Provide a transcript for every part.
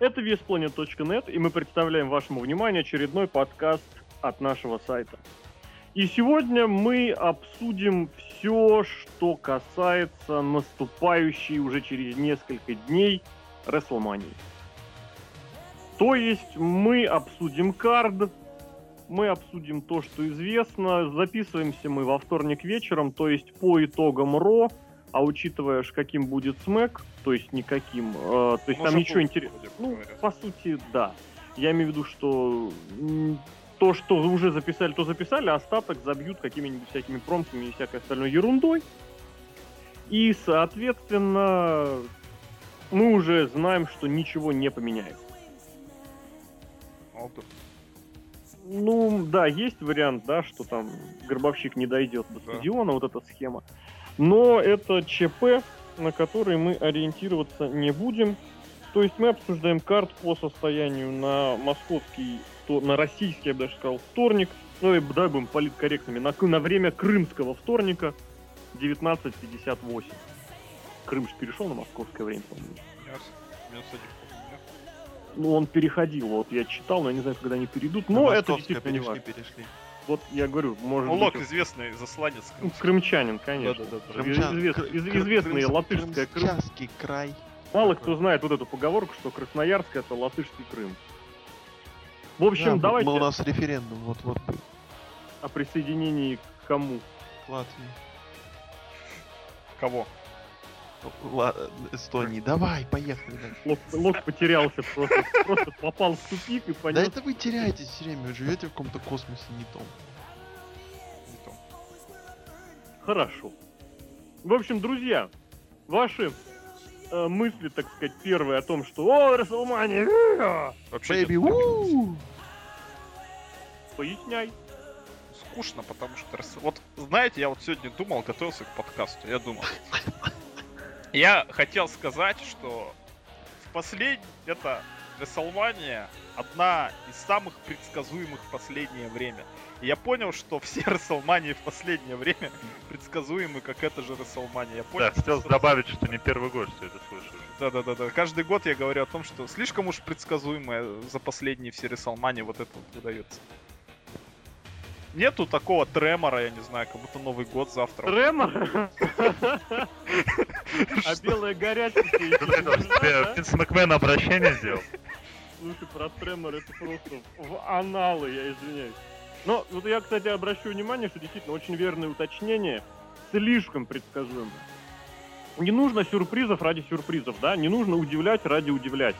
Это весplanet.net, и мы представляем вашему вниманию очередной подкаст от нашего сайта. И сегодня мы обсудим все, что касается наступающей уже через несколько дней WrestleMania. То есть мы обсудим кард, мы обсудим то, что известно. Записываемся мы во вторник вечером, то есть по итогам Ро, а учитывая, каким будет смэк, то есть никаким, э, то есть Ну, там ничего интересного. Ну, по сути, да. Я имею в виду, что то, что уже записали, то записали, а остаток забьют какими-нибудь всякими промками и всякой остальной ерундой. И, соответственно, мы уже знаем, что ничего не поменяется. Ну, да, есть вариант, да, что там гробовщик не дойдет до Да. стадиона, вот эта схема. Но это ЧП, на который мы ориентироваться не будем. То есть мы обсуждаем карт по состоянию на московский, то- на российский, я бы даже сказал, вторник. Ну и да, будем политкорректными. На, на время крымского вторника 19.58. Крым же перешел на московское время, по-моему. Нет, нет? Ну, он переходил, вот я читал, но я не знаю, когда они перейдут. Но На это действительно не перешли, важно. перешли. Вот я говорю, может Ну, быть, известный засланец. ну, крымчанин, конечно. Да-да-да. Из- извест- из- известная латышская Крым. Крымчанский край. Мало кто знает вот эту поговорку, что Красноярск это латышский Крым. В общем, Да, давайте мы- у нас референдум вот-вот был. о присоединении к кому. к Латвии. Кого? Эстонии. Давай, поехали. Лок, Лок потерялся просто, просто попал в тупик и Да понес. это вы теряетесь все время, вы живете в каком-то космосе не том. Не то. Хорошо. В общем, друзья, ваши э, мысли, так сказать, первые о том, что «О, Расселмания!» Вообще нет! Поясняй. скучно, потому что... Вот, знаете, я вот сегодня думал, готовился к подкасту, я думал. Я хотел сказать, что в послед... это WrestleMania одна из самых предсказуемых в последнее время. И я понял, что все WrestleMania в последнее время предсказуемы, как это же WrestleMania. Я понял, Да, что хотел добавить, что не первый год все это слышу. уже. Да-да-да-да. Каждый год я говорю о том, что слишком уж предсказуемое за последние все WrestleMania вот это вот выдается. Нету такого тремора, я не знаю, как будто Новый год завтра. Тремор? А белая горячка тебе Винс Макмен обращение сделал? Слушай, про тремор это просто в аналы, я извиняюсь. Но вот я, кстати, обращу внимание, что действительно очень верное уточнение, слишком предсказуемо. Не нужно сюрпризов ради сюрпризов, да, не нужно удивлять ради удивлять.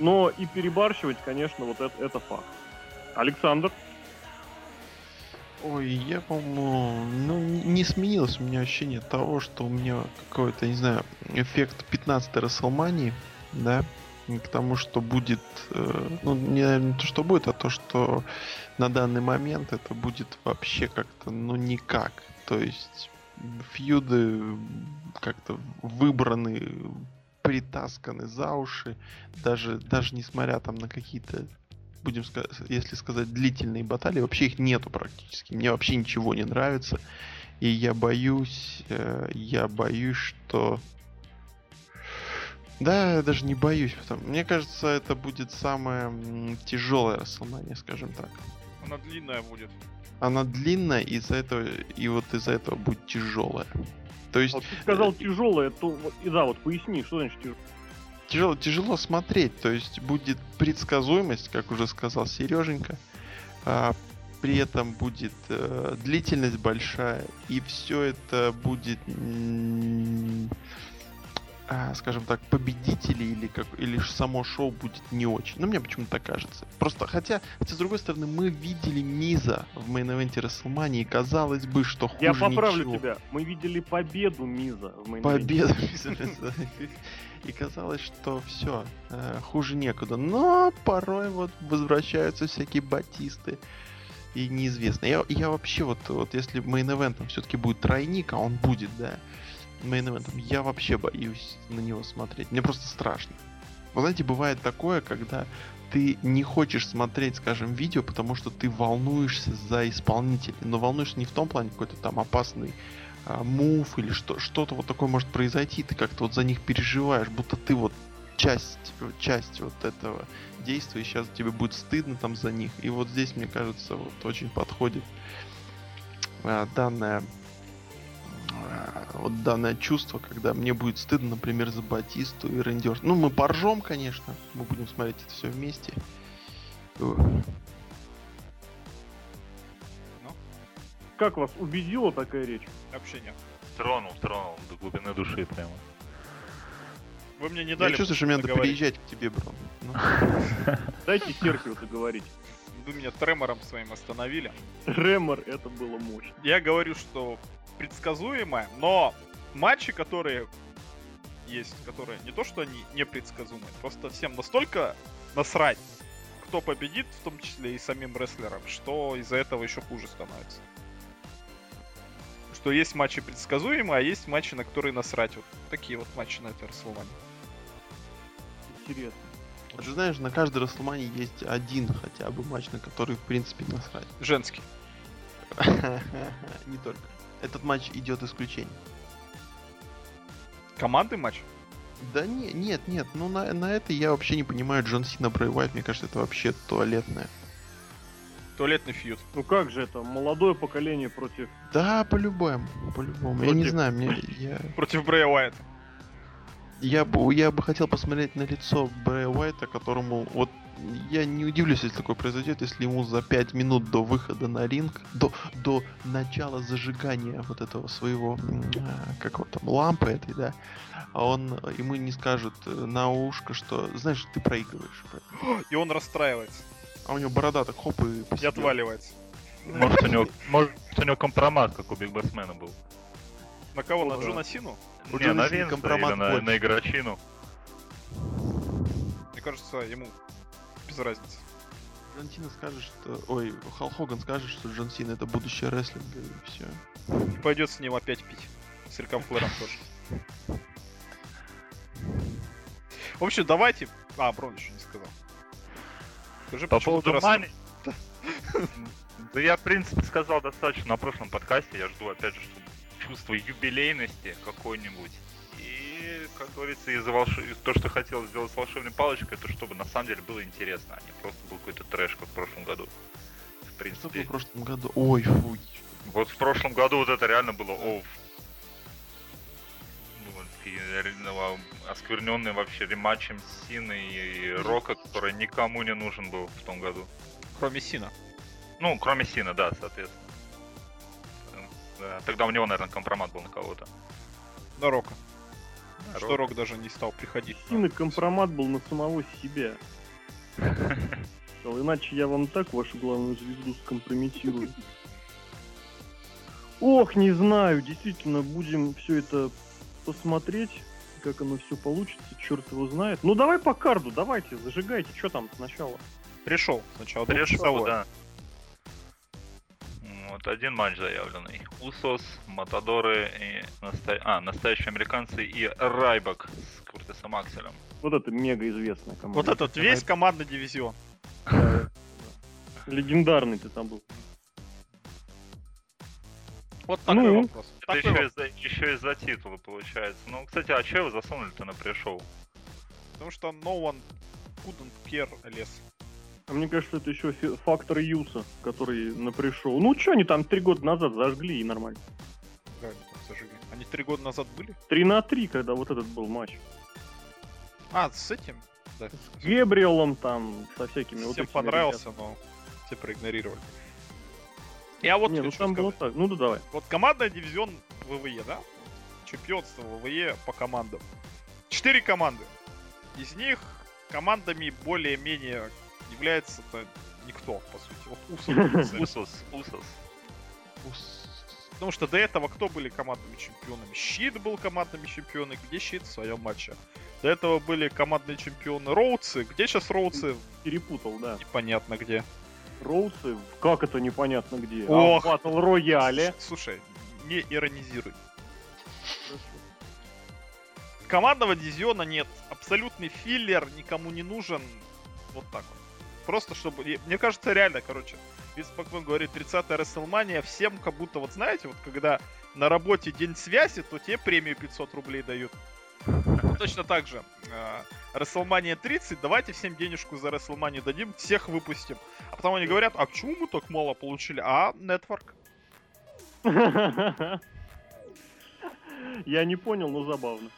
Но и перебарщивать, конечно, вот это, это факт. Александр, Ой, я, по-моему, ну, не сменилось у меня ощущение того, что у меня какой-то, не знаю, эффект 15-й Расселмании, да, к тому, что будет, э, ну, не наверное, то, что будет, а то, что на данный момент это будет вообще как-то, ну, никак. То есть фьюды как-то выбраны, притасканы за уши, даже, даже несмотря там на какие-то будем сказать, если сказать длительные баталии, вообще их нету практически. Мне вообще ничего не нравится. И я боюсь, э, я боюсь, что... Да, я даже не боюсь. Потому... Мне кажется, это будет самое тяжелое расслабление, скажем так. Она длинная будет. Она длинная, из-за этого, и вот из-за этого будет тяжелая. То есть вот ты сказал тяжелое, то вот- и да, вот поясни, что значит тяжелое. Тяжело, тяжело смотреть. То есть будет предсказуемость, как уже сказал Сереженька. а, при этом будет э, длительность большая, и все это будет, м, а, скажем так, победители или как или само шоу будет не очень. Ну, мне почему-то так кажется. Просто, хотя, хотя, с другой стороны, мы видели Миза в main event е Рестлмании, казалось бы, что хуже Я поправлю ничего. тебя. Мы видели победу Миза в main Победа. И казалось, что все, хуже некуда. Но порой вот возвращаются всякие батисты и неизвестно. Я, я вообще вот, вот если мейн-эвентом все-таки будет тройник, а он будет, да, мейн-эвентом, я вообще боюсь на него смотреть. Мне просто страшно. Вы знаете, бывает такое, когда ты не хочешь смотреть, скажем, видео, потому что ты волнуешься за исполнителя. Но волнуешься не в том плане какой-то там опасный мув или что, что-то вот такое может произойти, ты как-то вот за них переживаешь, будто ты вот часть, часть вот этого действия, и сейчас тебе будет стыдно там за них. И вот здесь, мне кажется, вот очень подходит а, данное а, вот данное чувство, когда мне будет стыдно, например, за Батисту и Ортон. Ну, мы поржем, конечно, мы будем смотреть это все вместе. Как вас убедила такая речь? Вообще нет. Тронул, тронул до глубины души прямо. Вы мне не Я дали чувствую, что мне надо переезжать к тебе, бро. Ну, Дайте Серхио договорить. Вы меня тремором своим остановили. Ремор, это было мощно. Я говорю, что предсказуемо, но матчи, которые есть, которые не то, что они непредсказуемые, просто всем настолько насрать, кто победит, в том числе и самим рестлерам, что из-за этого еще хуже становится. Что есть матчи предсказуемые, а есть матчи, на которые насрать. Вот такие вот матчи на этой Расселмане. Интересно. а ты знаешь, на каждой Расселмане есть один хотя бы матч, на который, в принципе, насрать. Женский. Не только. Этот матч идет исключение. Командный матч? Да не, нет, нет, ну на, на это я вообще не понимаю Джон Сина Брэй Уайт, мне кажется, это вообще туалетное. Туалетный фьюд. Ну как же это? Молодое поколение против... Да, по-любому, по-любому. Я не Против- знаю, мне я, Против Брэя Уайта. я бы я бы хотел посмотреть на лицо Брэя Уайта, которому вот я не удивлюсь, если такое произойдет, если ему за 5 минут до выхода на ринг, до, до начала зажигания вот этого своего, а, как вот там, лампы этой, да, а он ему не скажет э, на ушко, что, знаешь, ты проигрываешь. И он расстраивается. А у него борода так хоп и И посидел. отваливается. Может у него, может у него компромат, как у Биг Басмена был. На кого? О, На. Джона Сину? У Не, Джона на Винса компромат или на, на игрочину. Мне кажется, ему без разницы. Джон Сина скажет, что... Ой, Халл Хоган скажет, что Джон Сина это будущее рестлинга, и все. И пойдет с ним опять пить. С Риком Флэром тоже. В общем, давайте... А, Брон еще не сказал. Скажи, По поводу Мани... Да я, в принципе, сказал достаточно на прошлом подкасте. Я жду, опять же, что чувство юбилейности какой-нибудь. И, как говорится, из волш... из то, что хотел сделать с волшебной палочкой, это чтобы на самом деле было интересно, а не просто был какой-то трэш, как в прошлом году. В Что принципе, в прошлом году? Ой, фу. вот в прошлом году вот это реально было оф. Реально оскверненные вообще рематчем Сины и Рока, который никому не нужен был в том году. Кроме Сина. Ну, кроме Сина, да, соответственно. Э, Да, тогда у него, наверное, компромат был на кого-то. На Рока. Да, Что Рок. Даже не стал приходить. Сильный компромат был на самого себя. Иначе я вам так вашу главную звезду скомпрометирую. Ох, не знаю, действительно, будем все это посмотреть, как оно все получится, черт его знает. Ну давай по карду, давайте, зажигайте, что там сначала. Пришел сначала. Пришел, двухчасовой. да. Вот один матч заявленный. Усос, Матадоры и наста- а, настоящие американцы и Райбак с Куртисом Акселем. Вот это мега известная команда. Вот этот весь командный дивизион. Да. Легендарный ты там был. Вот такой Ну. вопрос. Это Такой еще вопрос. из-за, еще из-за титула получается. Ну, кстати, а че его засунули-то на пришел? Потому что no one couldn't care less. А мне кажется, это еще фактор Юса, который на пришел. Ну что они там три года назад зажгли и нормально. Да, они там зажигли. Они три года назад были? Три на три, когда вот этот был матч. А, с этим? Да. С Гебриэлом там, со всякими вот Всем этими понравился, но все проигнорировали. Я вот. Не, ну там было сказать. так. Ну да давай. Вот командный дивизион ВВЕ, да? Чемпионство ВВЕ по командам. Четыре команды. Из них командами более-менее является никто, по сути. Вот Усов. Усос, Усос. Потому что до этого кто были командными чемпионами? Щит был командными чемпионами. Где Щит в своем матче? До этого были командные чемпионы Роудсы. Где сейчас Роудсы? Перепутал, да. Непонятно где. Роусы, как это непонятно где? Ох. А в Батл Рояле. Слушай, не иронизируй. Командного дивизиона нет. Абсолютный филлер никому не нужен. Вот так вот. Просто чтобы... Мне кажется, реально, короче, Винс Макмен говорит, 30-я Расселмания всем как будто, вот знаете, вот когда на работе день связи, то тебе премию 500 рублей дают. Точно так же. э, WrestleMania 30, давайте всем денежку за WrestleMania дадим, всех выпустим. А потом они говорят, а почему мы так мало получили? А, Network. Я не понял, но забавно.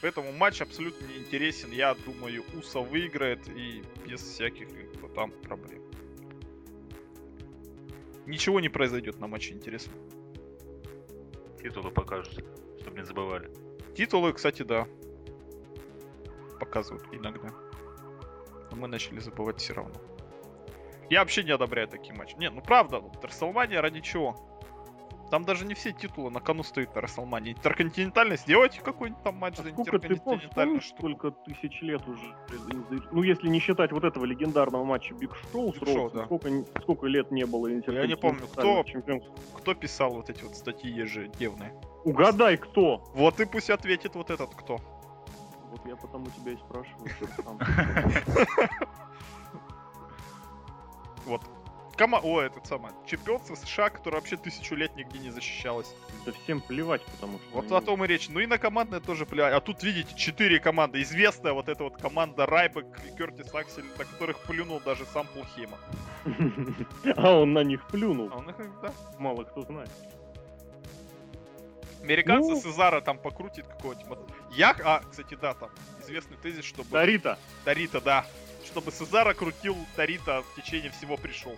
Поэтому матч абсолютно не интересен. Я думаю, Уса выиграет и без всяких там проблем. Ничего не произойдет на матче интересно. Титулы покажут, чтобы не забывали. Титулы, кстати, да. Показывают иногда. Но мы начали забывать все равно. Я вообще не одобряю такие матчи. Не, ну правда, вот ради чего? Там даже не все титулы на кону стоят на WrestleMania. Интерконтинентальный, сделайте какой-нибудь там матч А за сколько ты помнишь, интерконтинентальную помнишь, штуку. сколько тысяч лет уже? Ну, если не считать вот этого легендарного матча Биг Шоу Биг Шоу, Роусом, да. сколько, сколько лет не было Я не помню, кто- интерконтинентального чемпионства? Кто писал вот эти вот статьи ежедневные? Угадай, кто? Вот и пусть ответит вот этот кто. Вот я потому тебя и спрашиваю. что ты сам. Вот. Кома... О, этот самый. Чемпионство США, которое вообще тысячу лет нигде не защищалось. Да всем плевать, потому что... Вот они- о том и речь. Ну и на командное тоже плевать. А тут, видите, четыре команды. Известная вот эта вот команда Райбек и Кертис Аксель, на которых плюнул даже сам Пол Хейман. А он на них плюнул. А он их, да. Мало кто знает. Американцы Ну. Сезара там покрутит какого-нибудь. Я, а, кстати, да, там известный тезис, чтобы... Тарита. Тарита, да. Чтобы Сезара крутил Тарита в течение всего пришел.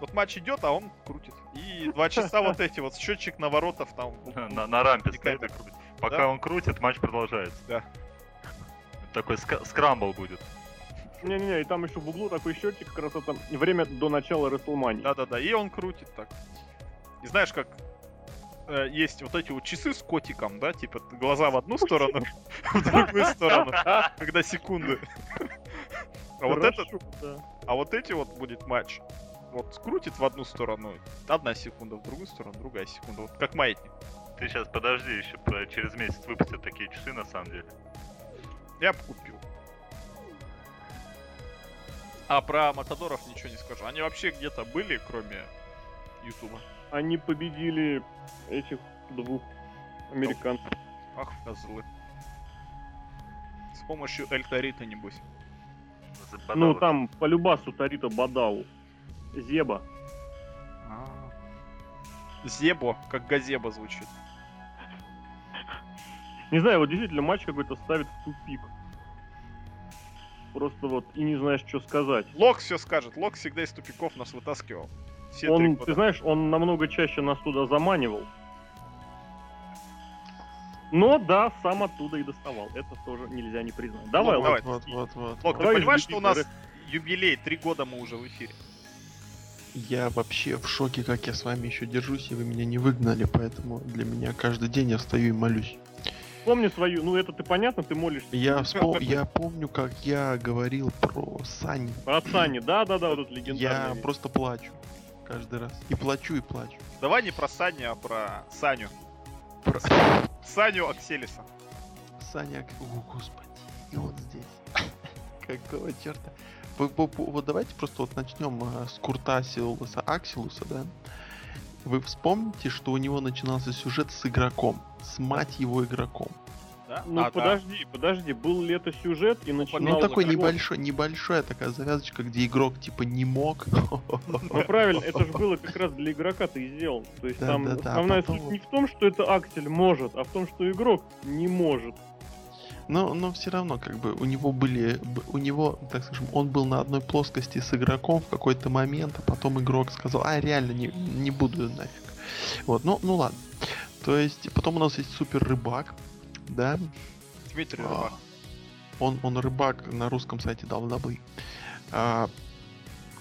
Вот матч идет, а он крутит. И два часа вот эти вот счетчик на воротов там. На, на рампе И стоит и камера. крутит. Пока Да. он крутит, матч продолжается. Да. Такой скрамбл будет. Не-не-не, и там еще в углу такой счетчик, как раз это время до начала Расселмании. Да-да-да, и он крутит так. И знаешь, как э, есть вот эти вот часы с котиком, да, типа глаза в одну сторону, в другую сторону, когда секунды. А вот этот, а вот эти вот будет матч. Вот скрутит в одну сторону, одна секунда, в другую сторону, другая секунда. Вот как маятник. Ты сейчас подожди, еще через месяц выпустят такие часы на самом деле. Я бы купил. А про Матадоров ничего не скажу. Они вообще где-то были, кроме Ютуба? Они победили этих двух американцев. Ах, козлы. С помощью Эльтарита, небось. Забодало. Ну, там по любасу Тарита Бадау. Зеба. А. Зебо, как газеба звучит. Не знаю, вот действительно матч какой-то ставит в тупик. Просто вот и не знаешь, что сказать. Лок все скажет. Лок всегда из тупиков нас вытаскивал. Все Он, ты знаешь, он намного чаще нас туда заманивал. Но да, сам оттуда и доставал. Это тоже нельзя не признать. Давай, Ну, Лок. давай. Вот, вот, вот. Лок, ты понимаешь, что у нас юбилей? Три года мы уже в эфире. Я вообще в шоке, как я с вами еще держусь, и вы меня не выгнали, поэтому для меня каждый день я встаю и молюсь. Помни свою, ну это ты понятно, ты молишься. Я, вспом... я помню, как я говорил про Сань. Про Сани, да-да-да, вот этот легендарный. Я вещь. просто плачу каждый раз. И плачу, и плачу. Давай не про Саню, а про Саню. Про- Саню Акселиса. Саня, о, господи, и он здесь. Какого черта? Вы- Вот давайте просто вот начнем а, с Курта Силуса Аксилуса, да? Вы вспомните, что у него начинался сюжет с игроком, с мать его игроком. Да? Ну А, да. подожди, подожди, был ли это сюжет и начинал... Ну такой вот- небольшой, небольшая такая завязочка, где игрок типа не мог. Ну правильно, это же было как раз для игрока ты и сделал. То есть Да, там да, да, основная потом суть не в том, что это Аксель может, а в том, что игрок не может. Но, но все равно, как бы, у него были, у него, так скажем, он был на одной плоскости с игроком в какой-то момент, а потом игрок сказал, а, реально, не, не буду нафиг. Вот, ну, ну ладно. То есть, потом у нас есть супер рыбак, да, Дмитрий А, Рыбак. он, он рыбак на русском сайте WWE. А,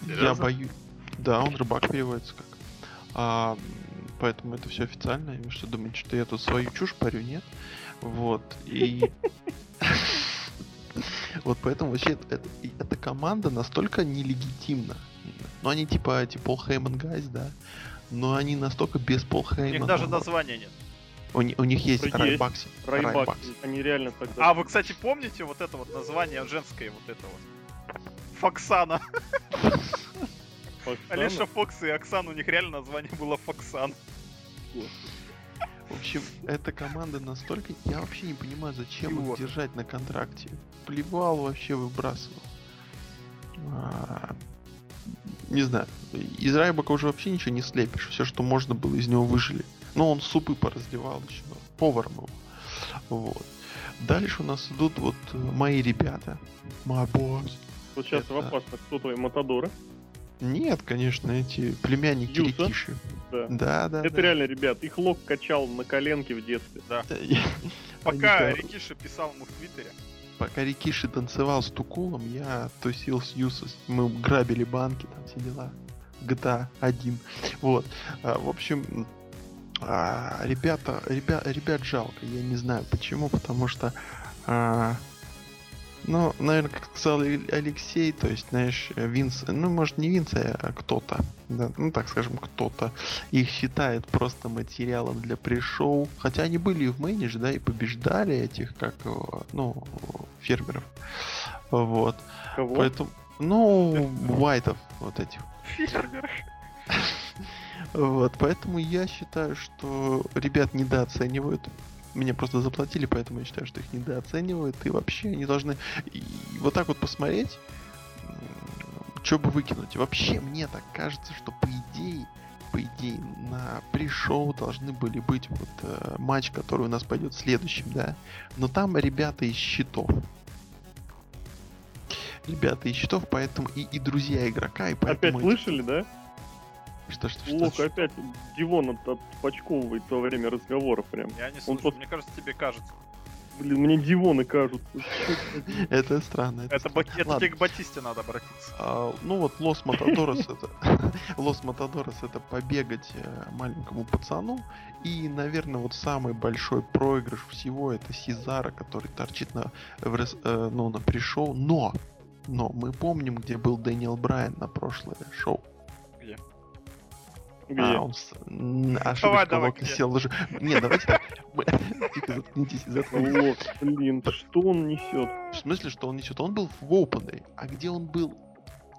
я боюсь. Да, он рыбак переводится как. А, поэтому это все официально. И Вы что думаете, что я тут свою чушь парю? Нет. Вот. И. Вот поэтому вообще эта команда настолько нелегитимна. Ну, они типа, эти Пол Хейман Гайз, да. Но они настолько без Пол У них Хеймана. даже названия нет. У, у них есть Есть. Райбакси. Райбак, Райбакси. они реально тогда... А вы, кстати, помните вот это вот название женское, вот это вот? Фоксана. Оксана, Алиша Фокс и Оксана, у них реально название было Фоксан. В общем, эта команда настолько... Я вообще не понимаю, зачем их Идиот. держать на контракте. Плевал вообще выбрасывал. А, Не знаю. Из Райбака уже вообще ничего не слепишь. Все, что можно было, из него выжили. Но он супы пораздевал еще. ну, Поваром был. Вот. Дальше у нас идут вот э, мои ребята. My boys. Вот сейчас Это- в опасно, кто твои Матадоры. Нет, конечно, эти племянники Юса? Рикиши. Да. Да, да, Это да. реально, ребят, их лок качал на коленке в детстве. Да, Пока Рикиши писал ему в Твиттере. Пока Рикиши танцевал с Тукулом, я тусил с Юсос. Мы грабили банки, там все дела. GTA 1. Вот. А, в общем, а, ребята, ребят, ребят жалко. Я не знаю почему, потому что а, ну, наверное, как сказал Алексей, то есть, знаешь, Винс, ну, может, не Винс, а кто-то, да, ну, так скажем, кто-то их считает просто материалом для пришоу. Хотя они были и в мейне да, и побеждали этих, как, ну, фермеров. Вот. Кого? Поэтому, ну, вайтов вот этих. Фермер. Вот, поэтому я считаю, что ребят недооценивают. Мне просто заплатили, поэтому я считаю, что их недооценивают. И вообще они должны и вот так вот посмотреть, что бы выкинуть. Вообще, мне так кажется, что по идее, по идее, на пришоу должны были быть вот э, матч, который у нас пойдет следующим, да. Но там ребята из счетов. Ребята из счетов, поэтому и, и друзья игрока, и Опять поэтому... эти- слышали, да? Что, что, что, Лок что? опять Дивон от- отпочковывает во время разговоров прям. Я не слышу, просто- мне кажется, тебе кажется. Блин, мне Дивоны кажутся. Это странно. Это, тебе к Батисте надо обратиться. А, ну вот Лос Матадорос это Лос Матадорос это побегать э, маленькому пацану и, наверное, вот самый большой проигрыш всего это Сизара, который торчит на э, ну на пришоу, но но мы помним, где был Дэниел Брайан на прошлое шоу. Где? А, он с... ошибочка давай, Лока где? сел лжи. Не, давайте так. Тихо, заткнитесь, заткнитесь. Лок, блин, что он несет? В смысле, что он несет? Он был в Open а где он был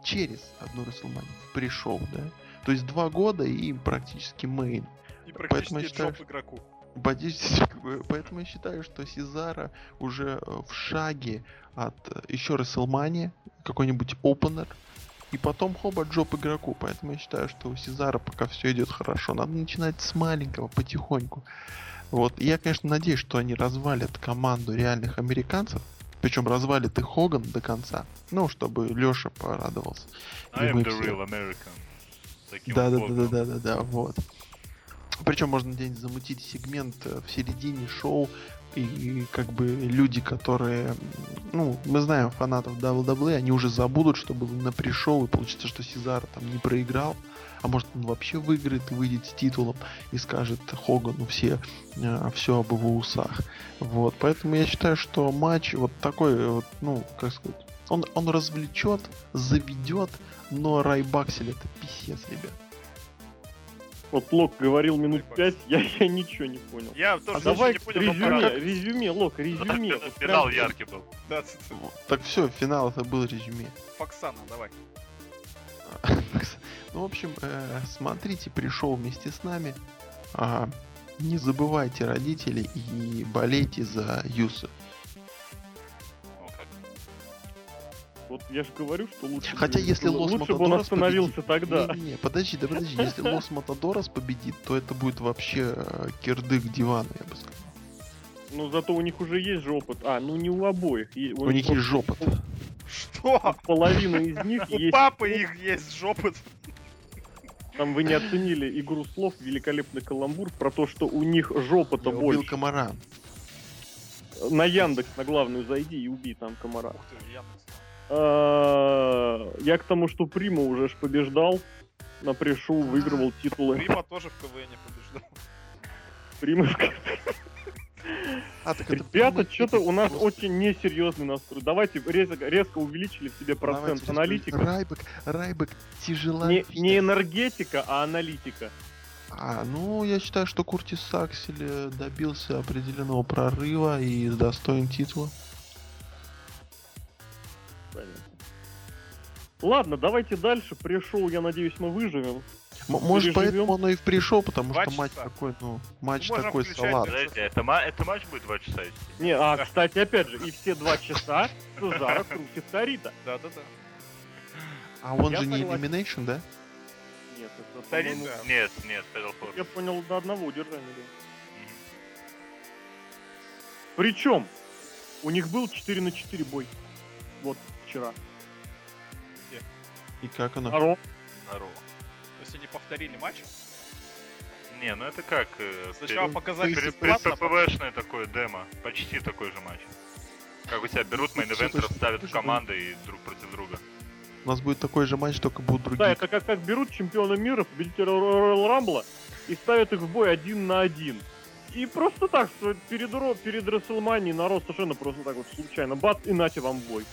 через одну Расселманию? Пришел, да? То есть два года и практически мейн. И Поэтому я практически считаю, игроку. Поэтому я считаю, что Сезара уже э, в шаге от э, еще Расселмания, какой-нибудь опенер, и потом хоба джоп игроку. Поэтому я считаю, что у Сезара пока все идет хорошо. Надо начинать с маленького, потихоньку. Вот. И Я, конечно, надеюсь, что они развалят команду реальных американцев. Причем развалит и Хоган до конца. Ну, чтобы Леша порадовался. I am the все. real American. Да, да, да, да, да, да, да, вот. Причем можно где-нибудь замутить сегмент э, в середине шоу, и как бы люди, которые, ну, мы знаем фанатов WWE, они уже забудут, что было на пришоу, и получится, что Сезар там не проиграл, а может он вообще выиграет выйдет с титулом и скажет Хогану все, все об его усах. Вот, поэтому я считаю, что матч вот такой, э, вот, ну, как сказать, он, он развлечет, заведет, но Райбаксель это писец, ребят. Вот Лок говорил минут пять, я, я ничего не понял. Я тоже А давай не понял, резюме, резюме, Лок, резюме. Вот Финал прям- яркий был. Да, Так все, финал это был резюме. Фоксана, давай. Ну, в общем, э, смотрите, пришел вместе с нами. Не забывайте родителей и болейте за Юса. Вот я же говорю, что лучше, Хотя бы- если лучше Лос бы он остановился тогда. Не, не, подожди, да подожди, если Лос Матадорос победит, то это будет вообще э, кирдык дивана, я бы сказал. Ну зато у них уже есть же опыт. А, ну не у обоих. И- У них есть жопот. Что? Половина из них У есть. папы их есть жопы. Там вы не оценили игру слов, великолепный каламбур про то, что у них жопа-то Я убил больше. комара. На Яндекс на главную зайди и убей там комара. Ух ты, Яндекс. А, Я к тому, что Прима уже ж побеждал. На пришел, выигрывал титулы. Прима тоже в КВН побеждал. Прима. А, так это Ребята, что-то у нас Господи. очень несерьезный настрой. Давайте резко, резко увеличили в себе процент Давайте, аналитика. Райбек, Райбек тяжела. Не, не энергетика, а аналитика. А, ну, я считаю, что Куртис Саксель э, добился определенного прорыва и достоин титула. Ладно, давайте дальше. Пришел, я надеюсь, мы выживем. М- Может, поэтому оно и пришел, потому Два что матч такой, ну, матч Можем такой салат. Подождите, это, ма- это матч будет 2 часа идти? Не, а, кстати, опять же, и все два часа Сезара крутит Тарита. Да-да-да. А он Я же не согласен. Elimination, да? Нет, это, Тарита. по-моему, Нет, нет, Fatal Four. я понял, до одного удержания. да. Причем, у них был 4 на 4 бой. Вот, вчера. И как оно? А Ро- На Ро. То есть они повторили матч? Не, ну это как... э, Сначала перед- показали перед, бесплатно, перед ППВшное такое демо. Почти такой же матч. Как у тебя берут Ну, мейн всё ивентер, точно ставят в команды и друг против друга. У нас будет такой же матч, только будут другие. Да, это как, как берут чемпиона мира, победителя Royal Рамбла, и ставят их в бой один на один. И просто так, что перед, перед Расселманией народ совершенно просто так вот случайно, бац, и нате вам бой.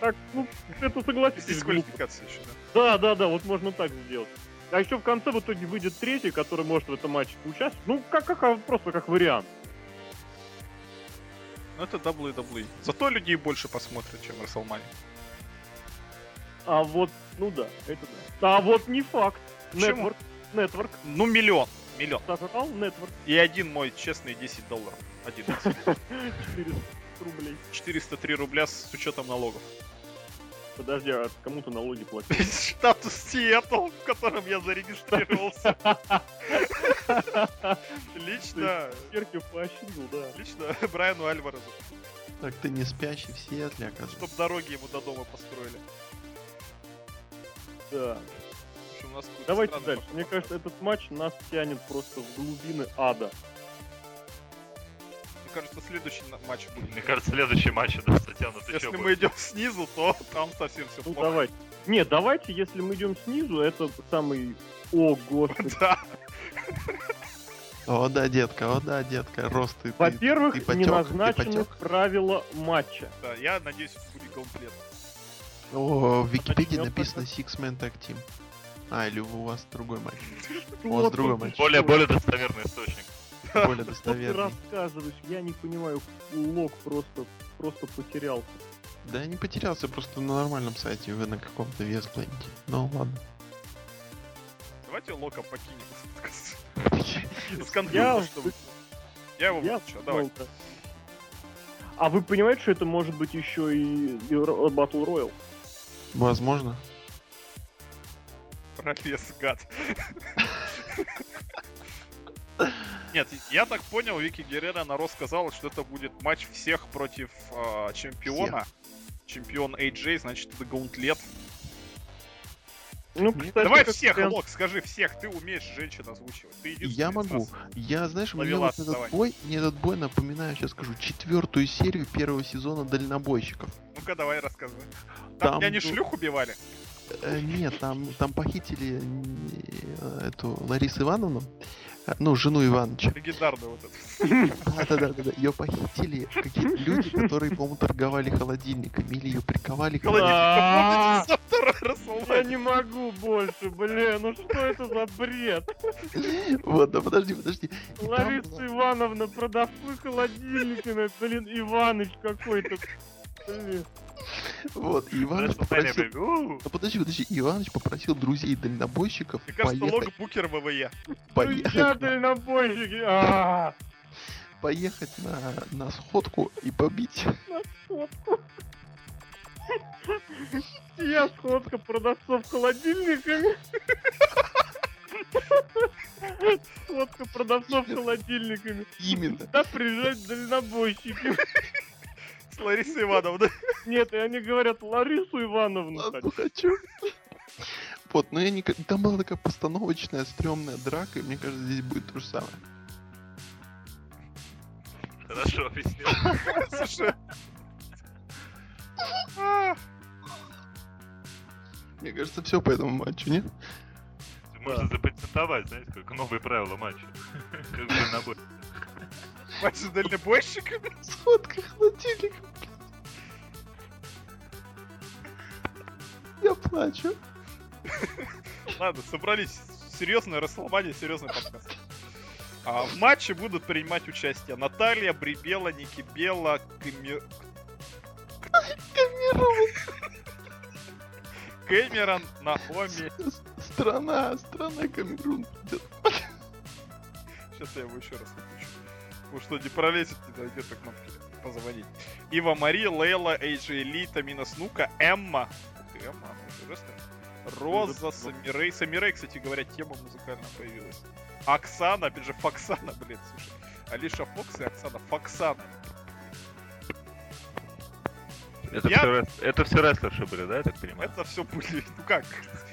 Так, ну, это согласитесь, Здесь квалификация еще, да. Да, да, да, вот можно так сделать. А еще в конце в итоге выйдет третий, который может в этом матче поучаствовать. Ну, как, как, а, просто как вариант. Ну это WWE. Зато людей больше посмотрят, чем WrestleMania. А вот, ну да, это да. А вот не факт. Почему? Нетворк, нетворк, Ну миллион. Миллион. сожрал нетворк И один мой честный 10 долларов. Один. 400 рублей. 403 рубля с учетом налогов. Подожди, а кому-то налоги платить? Штатус Сиэтл, в котором я зарегистрировался. Лично, Серхио поощрил, да. лично Брайану Альварезу. Так ты не спящий в Сиэтле, оказывается. Чтоб дороги ему до дома построили. Да. В общем, у нас Давайте дальше. Мне кажется, этот матч нас тянет просто в глубины ада. Мне кажется, следующий матч будет. Мне кажется, следующий матч это затянут Если еще мы идем снизу, то там совсем все Ну плохо. давайте. Не, давайте, если мы идем снизу, это самый... О, господи. Да, О, да, детка, о, да, детка, рост ты. ты- Во-первых, ты потек, не ты назначены правила матча. да, я надеюсь, будет комплект. О, в Википедии написано. Six Man Tag Team. А, или у вас другой матч. У Вот вас другой матч. Более, более достоверный источник. Более Что ты достоверный. рассказываешь? Я не понимаю, лог просто, просто потерялся. Да я не потерялся, просто на нормальном сайте, вы на каком-то весплейте. Ну ладно. Давайте Лока покинем. Чтобы... Я его выключу, давай. ну, да. А вы понимаете, что это может быть еще и, Battle Royale? Возможно. Пролез, гад. Нет, я так понял, Вики Геррера народ сказала, что это будет матч всех против а, чемпиона. Чемпион AJ, значит, это гаунтлет. Ну, кстати, Давай всех, вариант. Лок, скажи всех, ты умеешь женщин озвучивать. Ты Я могу. нас. Я, знаешь, мне вот этот давай. бой, мне этот бой напоминаю, сейчас скажу, четвертую серию первого сезона дальнобойщиков. Ну-ка, давай рассказывай. Там, Там меня не шлюх убивали? Э, нет, там, там похитили э, эту Ларису Ивановну, э, ну, жену Ивановича. Легендарный вот этот. Да-да-да, ее похитили какие-то люди, которые, по-моему, торговали холодильниками, или ее приковали к Я не могу больше, бля, ну что это за бред? Вот, да подожди, подожди. Лариса Ивановна, продавцы холодильниками, блин, Иваныч какой-то. Вот, и Иваныч попросил... baby. У. Да подожди, подожди, Иваныч попросил друзей дальнобойщиков Мне кажется, поехать, Лок Букер ВВЕ. поехать, Друзья дальнобойщики. А, поехать на, на сходку и побить. сходку. Я сходка продавцов холодильниками. Сходка продавцов холодильниками. Именно. Да приезжать дальнобойщики. С Ларисой Ивановной. Нет, и они говорят Ларису Ивановну. Хочу. Вот, но я не... Там была такая постановочная, стрёмная драка, и мне кажется, здесь будет то же самое. Хорошо, объяснил. Слушай. А, Мне кажется, все по этому матчу, нет? Можно запатентовать, знаете, как новые правила матча. Как бы набор. Матч с дальнобойщиками? Сходка холодильника. Я плачу. Ладно, собрались. Серьезное Расселмания, серьезный подкаст. А в матче будут принимать участие Наталья, Брибела, Ники Белла, Кэмер- Кэмерон, Наоми, Страна, страна Камерун. Сейчас я его еще раз выключу. Потому что не пролезет, не дойдет до кнопки позвонить. Ива Мари, Лейла, Эйджи Элита, Мина Снука, Эмма. Ух ты, Эмма, она уже рестлер. Роза, Самирей. Самирей, кстати говоря, тема музыкальная появилась. Оксана, опять же, Фоксана, блин, слушай. Алиша Фокс и Оксана Фоксана. Это, Я- все, это все рестлерши были, да, я так понимаю? Это все были, ну как?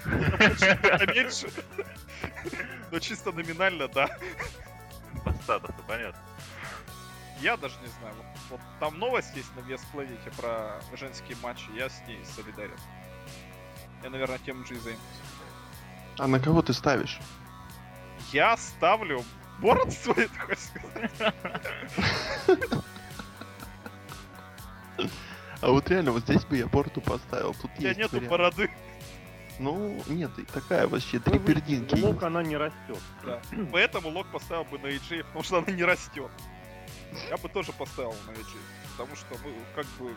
Это меньше. Но чисто номинально, да. По статусу, понятно. Я даже не знаю. Вот, вот там новость есть на Вес Планете про женские матчи, я с ней солидарен. Я, наверное, тем же и займусь. А на кого ты ставишь? Я ставлю ты хочешь сказать? А вот реально, вот здесь бы я порту поставил. Тут У тебя есть нету вариант. бороды. Ну, нет, такая вообще три пердинки. Лок она не растет. Да. Поэтому лог поставил бы на AJ, потому что она не растет. Я бы тоже поставил на AJ. Потому что, ну, как бы...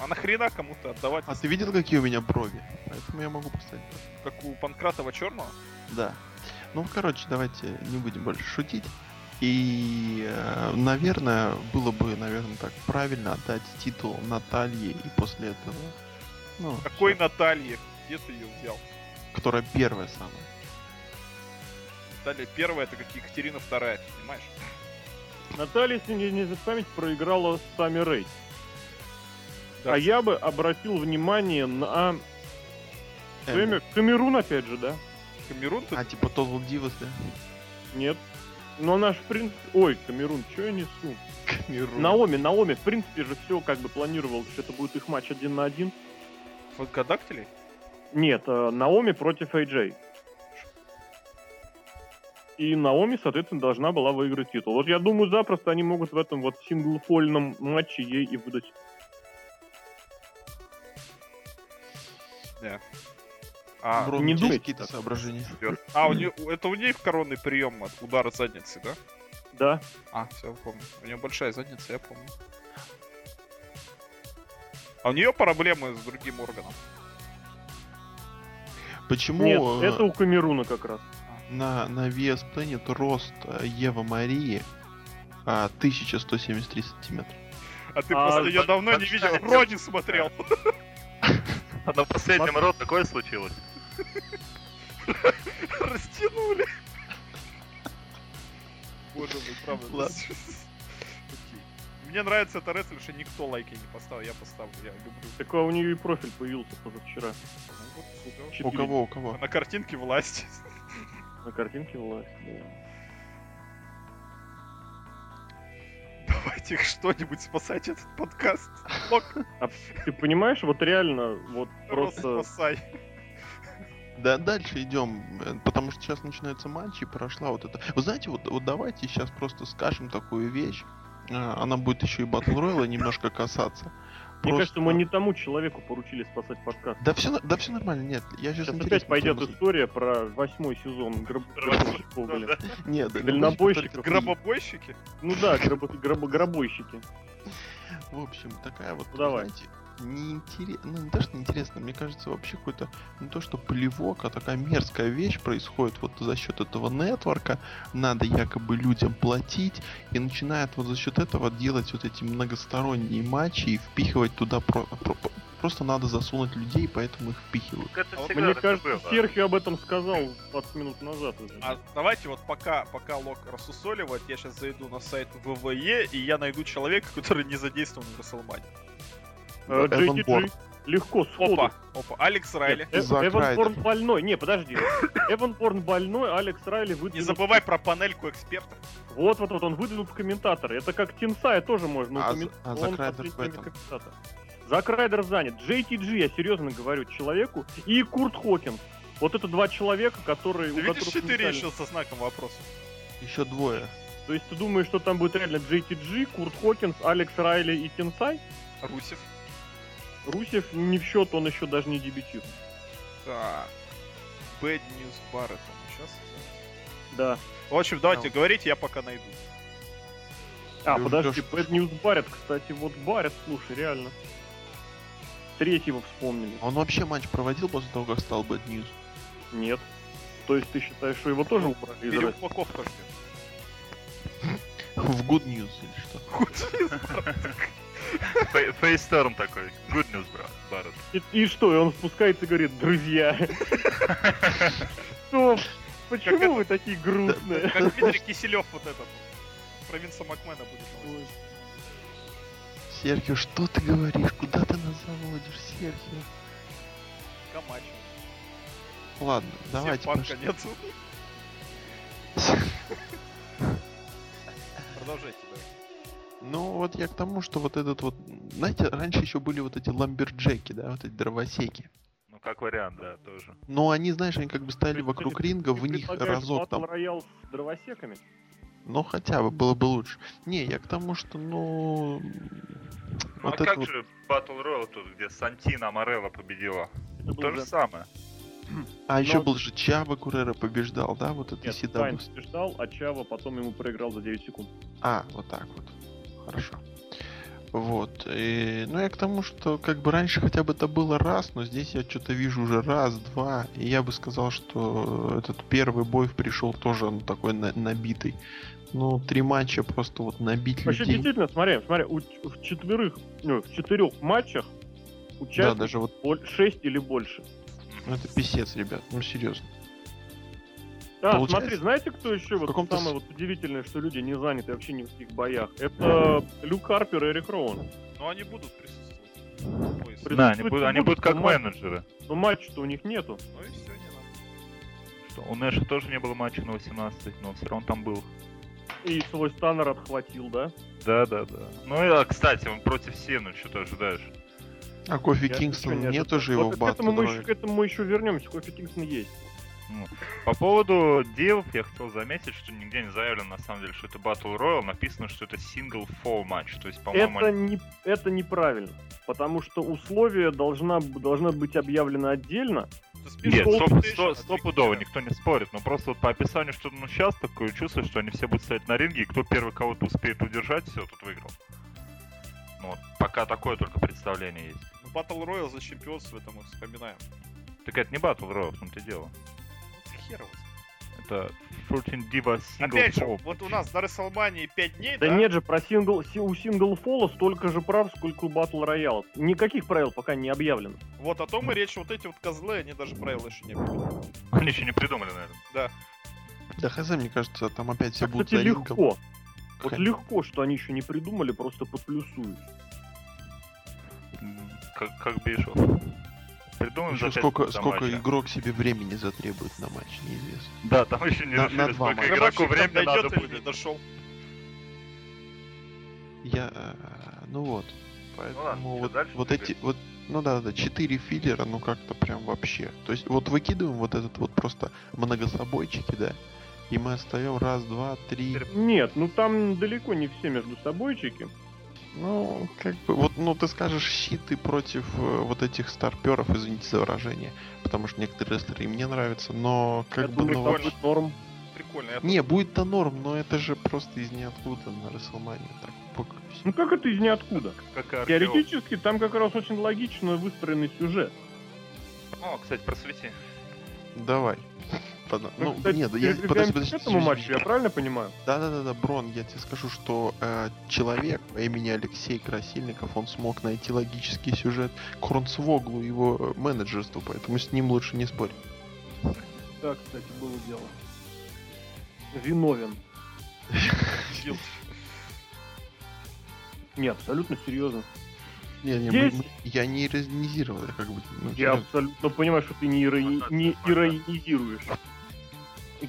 А нахрена кому-то отдавать, А ты видел, какие у меня брови? Поэтому я могу поставить. как у Панкратова Черного? Да. Ну, короче, давайте не будем больше шутить. И, э, наверное, было бы, наверное, так правильно отдать титул Наталье и после этого, ну, Какой всё. Наталье? Где ты ее взял? которая первая самая. Наталья первая, это как Екатерина вторая, понимаешь? Наталья, если не, не за память, проиграла Сами Рей. Да. А я бы обратил внимание на Каме- Камерун, опять же, да? Камерун ты А, типа Total Divas, да? Нет. Но наш принц... Ой, Камерун, что я несу? Камерун. Наоми, Наоми, в принципе же все как бы планировалось, что это будет их матч один на один. Фанкодактилей? Нет, э, Наоми против AJ. И Наоми, соответственно, должна была выиграть титул. Вот я думаю, запросто они могут в этом вот синглфольном матче ей и выдать. А, Бро, не думайте какие-то соображения? а у нее, это у нее коронный прием от удара задницы, да? Да. А, все, помню. У нее большая задница, я помню. А у нее проблемы с другим органом. Почему Нет, э, это у Камеруна как раз. На, на VS Planet рост э, Ева Марии а, 1173 сантиметра? А ты А, просто ее давно не видел. Рони смотрел. А на последнем рот такое случилось. Растянули. Боже мой, правда. Мне нравится эта рестлерша, никто лайки не поставил, я поставлю, я люблю. Так а у нее и профиль появился позавчера. Ну вот. У кого, у кого? На картинке власть. На картинке власть. да. Давайте что-нибудь спасать этот подкаст. Лок, Ты понимаешь, вот реально, вот просто... спасай. Да, дальше идем, э, потому что сейчас начинается матч и прошла вот это. Вы знаете, вот, вот давайте сейчас просто скажем такую вещь. А, Она будет еще и Battle Royale немножко касаться. Мне Просто- кажется, мы не тому человеку поручили спасать подкаст. Да все, да все нормально, нет. Я сейчас Сейчас опять пойдет тему история про восьмой сезон гробовщиков, блин. Нет, Дальнобойщиков. Гробобойщики? Ну да, гробо- гробо- гробойщики. В общем, такая вот, Ну, давай. знаете, неинтересно, ну не то, что неинтересно, мне кажется, вообще какой-то, не то что плевок, а такая мерзкая вещь происходит вот за счет этого нетворка, надо якобы людям платить, и начинает вот за счет этого делать вот эти многосторонние матчи и впихивать туда про- про- просто надо засунуть людей, поэтому их впихивают. Это А Мне кажется, было. Серхио об этом сказал 20 минут назад уже. А давайте вот пока, пока Лок рассусоливает, я сейчас зайду на сайт ВВЕ, и я найду человека, который не задействован в Расселмане. Эван Борн. легко, сходу. Опа, опа, Алекс Райли. Э- Зак Эван Райдер. Борн больной. Не, подожди. Эван Борн больной, Алекс Райли Не выдвинут... забывай про панельку экспертов. Вот, вот, вот, он выдвинут в комментаторы. Это как Тинсая тоже можно А. З- а Он Зак Райдер в этом. комментатор. Зак Райдер занят. JTG, я серьезно говорю, человеку. И Курт Хокинс. Вот это два человека, которые... Ты у видишь четыре еще со знаком вопроса? Еще двое. То есть ты думаешь, что там будет реально JTG, Курт Хокинс, Алекс Райли и Тинсай? Русев. Русев не в счет, он еще даже не дебютирует. Так. Bad News Barrett он участвует? Да. В общем, давайте говорите, я пока найду. А, Ты подожди, ждёшь. Bad News Баррет, кстати, вот Баррет, слушай, реально. Третьего вспомнили. Он вообще матч проводил после того, как стал Bad News? Нет. То есть ты считаешь, что его тоже убрали? Переупаковка. В Good News или что? Фей- Фейстерн такой. Good news, брат. Барретт. И, и что, и он спускается и говорит, друзья. Что? Почему вы такие грустные? Как Дмитрий Киселев вот этот. Про Винса Макмена будет. Серхио, что ты говоришь? Куда ты нас заводишь, Серхио? Камачо. Ладно, давайте. Панка нету. Продолжайте, да. Ну, вот я к тому, что вот этот вот... Знаете, раньше еще были вот эти ламберджеки, да, вот эти дровосеки. Ну, как вариант, да, тоже. Но они, знаешь, они как бы стояли вокруг ринга, Ты в них разок там... Battle Royale с дровосеками? Ну, хотя бы, было бы лучше. Не, я к тому, что, ну... Ну, Вот а как вот... же Battle Royale тут, где Сантина Морелла победила? Это То же самое. А еще но- был же Чаба Гурера побеждал, да, вот это Нет. Сайн побеждал, а Чава потом ему проиграл за 9 секунд. А, вот так вот. Хорошо. Вот. И, ну, я к тому, что как бы раньше хотя бы это было раз, но здесь я что-то вижу уже раз, два. И я бы сказал, что этот первый бой пришел тоже он такой на- набитый. Ну, три матча просто вот набить Вообще, людей. действительно, смотри, смотри, у, в четверых, ну, в четырех матчах Да, участников даже вот 6 или больше. ну, это писец, ребят. Ну, серьезно. Да, Получается, смотри, знаете, кто еще вот каком-то самое вот удивительное, что люди не заняты вообще ни в каких боях? Это Люк Харпер и Эрик Роуэн. Но они будут присутствовать. Да, они будут, они будут, как матч- менеджеры. Но матча-то у них нету. Ну и все, не надо. Что, у Нэша тоже не было матча на 18, но все равно там был. И свой станнер отхватил, да? Да, да, да. Ну и, а, кстати, он против Сены, что ты ожидаешь? А Кофи Кингстон ничего не нету ожидаю. же его Вот в к этому, мы еще, к этому мы еще вернемся. Кофи Кингстон есть. По поводу дилов я хотел заметить, что нигде не заявлено на самом деле, что это Battle Royale, написано, что это single fall матч. То есть, по-моему, Это, не, это неправильно. Потому что условия должна, должна быть объявлено отдельно. Нет, стопудово, никто не спорит. Но просто вот по описанию, что ну сейчас такое чувство, что они все будут стоять на ринге, и кто первый кого-то успеет удержать, все, тут выиграл. Ну, вот, пока такое только представление есть. Ну, Battle Royale за чемпионство, это мы вспоминаем. Так это не Battle Royale, в том-то и дело. Знает. Это 14 Diva Single Опять же, Fall. вот у нас на Расселмании 5 дней, Да, да? нет же, про сингл, си- у сингл фола столько же прав, сколько у Battle Royale. Никаких правил пока не объявлено. Вот о том и речь, вот эти вот козлы, они даже правила еще не объявили. Они еще не придумали, наверное. Да. Да хз, мне кажется, там опять все А, будут кстати, легко. Вот легко, что они еще не придумали, просто подплюсуют. Как, как Бишов. Придумаем Еще за сколько, сколько матча. игрок себе времени затребует на матч, неизвестно. Да, там еще не На- решили, на два сколько матча. игроку времени надо дойдет или не будет. дошел. Я, э, ну вот, поэтому ладно, чё, вот, дальше вот эти, вот, ну да, да, четыре филлера, ну как-то прям вообще. То есть вот выкидываем вот этот вот просто многособойчики, да, и мы остаем раз, два, три. Нет, ну там далеко не все между собойчики. Ну, как бы, вот, ну ты скажешь щиты против э, вот этих старперов, извините за выражение, потому что некоторые рестлеры им не нравятся, но как Я бы, думаю, ну, вообще- будет норм. Прикольно. я Не, будет-то норм, но это же просто из ниоткуда на Расселмане так. Ну как это из ниоткуда? Как Аркео. Теоретически там как раз очень логично выстроенный сюжет. О, кстати, просвети. Давай. Ладно, Мы, Ну, кстати, нет, я, передвигаемся подожди, к подожди. этому матчу, я правильно понимаю? Да-да-да, Брон, я тебе скажу, что э, человек по имени Алексей Красильников, он смог найти логический сюжет к Хорнсвоглу и его э, менеджерству, поэтому с ним лучше не спорить. Да, кстати, было дело. Виновен. Не, абсолютно серьезно. Не, не, Здесь- мы- мы- я не иронизировал, я как бы... ну, Я абсолютно понимаю, что ты не, ирони- Вот не иронизируешь.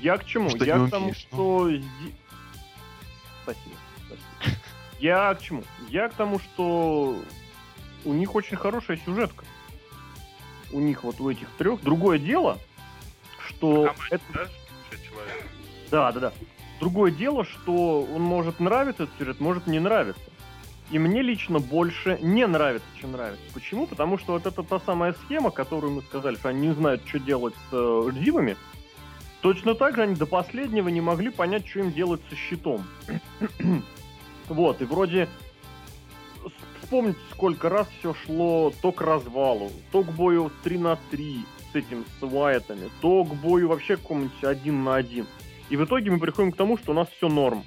Я к чему? Что я к тому, умеешь, ну. что... зди- Спасибо. спасибо. Я к чему? Я к тому, что у них очень хорошая сюжетка. У них вот у этих трех. Другое дело, что Хамать, это да? Да, да, да. Другое дело, что он может нравиться этот сюжет, может не нравиться. И мне лично больше не нравится, чем нравится. Почему? Потому что вот это та самая схема, которую мы сказали, что они не знают, что делать с э, дивами. Точно так же они до последнего не могли понять, что им делать со щитом. вот, и вроде вспомните, сколько раз все шло то к развалу, то к бою 3 на 3, с этим, с Уайтами, то к бою вообще какому-нибудь один на один. И в итоге мы приходим к тому, что у нас все норм.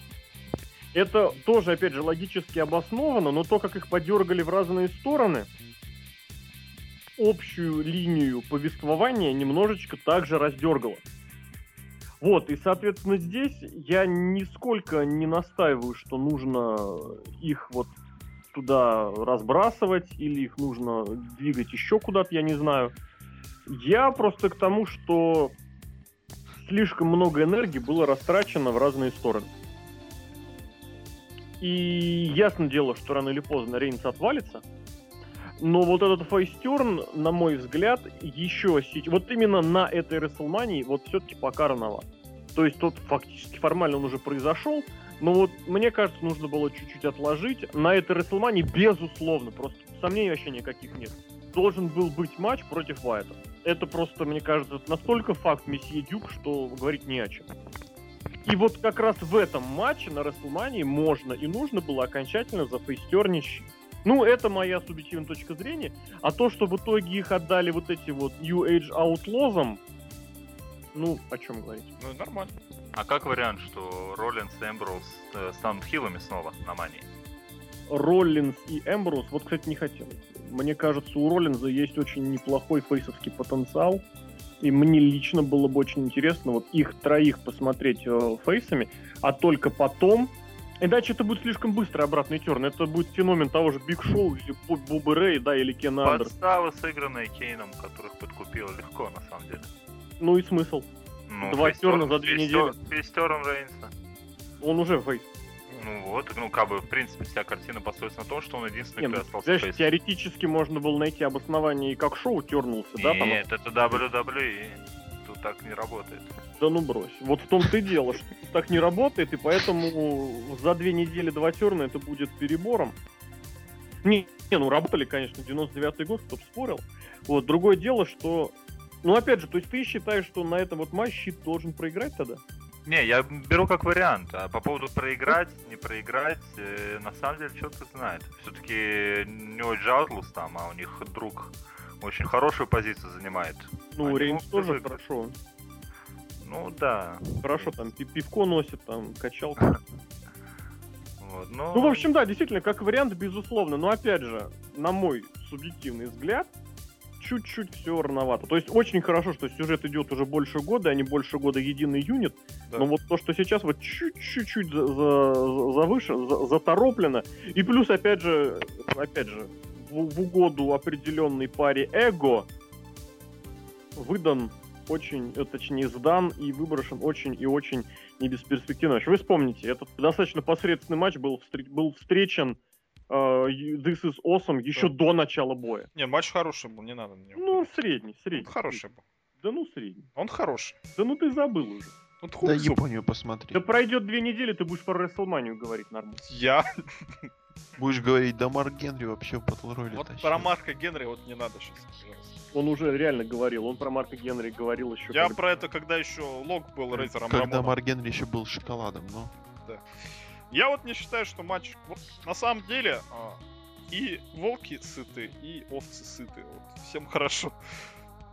Это тоже, опять же, логически обосновано, но то, как их подергали в разные стороны, общую линию повествования немножечко также раздергало. Вот, и, соответственно, здесь я нисколько не настаиваю, что нужно их вот туда разбрасывать или их нужно двигать еще куда-то, я не знаю. Я просто к тому, что слишком много энергии было растрачено в разные стороны. И ясно дело, что рано или поздно Рейнс отвалится. Но вот этот фейстерн, на мой взгляд, еще вот именно на этой Рестлмании вот все-таки пока рановато. То есть тут фактически формально он уже произошел, но вот мне кажется, нужно было чуть-чуть отложить. На этой Рестлмании, безусловно, просто сомнений вообще никаких нет. Должен был быть матч против Вайта. Это просто, мне кажется, настолько факт месье Дюк, что говорить не о чем. И вот как раз в этом матче на Расселмании можно и нужно было окончательно зафейстерничать. Ну, это моя субъективная точка зрения. А то, что в итоге их отдали вот эти вот New Age Outlaws, ну, о чем говорить? Ну, нормально. А как вариант, что Роллинс и Эмброуз э, станут хилами снова на мании? Роллинс и Эмброуз, вот, кстати, не хотелось. Мне кажется, у Роллинза есть очень неплохой фейсовский потенциал. И мне лично было бы очень интересно вот их троих посмотреть э, фейсами, а только потом... Иначе это будет слишком быстрый обратный turn. Это будет феномен того же Биг Шоу или Буббы Рэя, да, или Кен Андерс. Подставы, сыгранные Кейном, которых подкупил легко, на самом деле. Ну и смысл. Ну, Два терна за две недели. Face turn Рейнса. Он уже фейс. Ну вот, ну как бы, в принципе, вся картина построится на том, что он единственный, Не, кто ну, остался знаешь, фейсом. теоретически можно было найти обоснование, и как шоу тернулся, да? Там... Нет, это WWE. Тут так не работает. Да ну брось. Вот в том-то и дело, что так не работает, и поэтому за две недели два терна это будет перебором. Не, не, ну работали, конечно, 99-й год, кто спорил. Вот, другое дело, что... Ну, опять же, то есть ты считаешь, что на этом вот матч щит должен проиграть тогда? Не, я беру как вариант. А по поводу проиграть, не проиграть, э, на самом деле, что-то знает. Все-таки не Outlaws там, а у них друг очень хорошую позицию занимает. Ну, Рейнс тоже выиграть. хорошо. Ну да. Хорошо, там пи- пивко носит, там качалка. Вот, но... Ну, в общем, да, действительно, как вариант, безусловно. Но опять же, на мой субъективный взгляд, чуть-чуть все рановато. То есть очень хорошо, что сюжет идет уже больше года, а не больше года единый юнит. Да. Но вот то, что сейчас вот чуть-чуть за, за- завыше, за- затороплено. И плюс, опять же, опять же, в, в угоду определенной паре эго выдан очень, э, точнее, сдан и выброшен очень и очень не бесперспективно. матч. Вы вспомните, этот достаточно посредственный матч был, встр- был встречен э, This is Awesome еще Да. до начала боя. Не, матч хороший был, не надо на него. Ну, средний, Он средний. хороший был. Да ну, средний. Он хороший. Да ну ты забыл уже. Вот Да зуб. Японию посмотри. Да пройдет две недели, ты будешь про Рестлманию говорить нормально. Я. Будешь говорить, да Марк Генри вообще в батл Вот тащил. про Марка Генри вот не надо сейчас, пожалуйста. Он уже реально говорил, он про Марка Генри говорил еще. Я когда- про это, когда еще Лок был Рейзером Когда Рамоном. Марк Генри еще был шоколадом, ну. Я вот не считаю, что матч... Вот на самом деле а, и волки сыты, и овцы сыты. Вот, всем хорошо.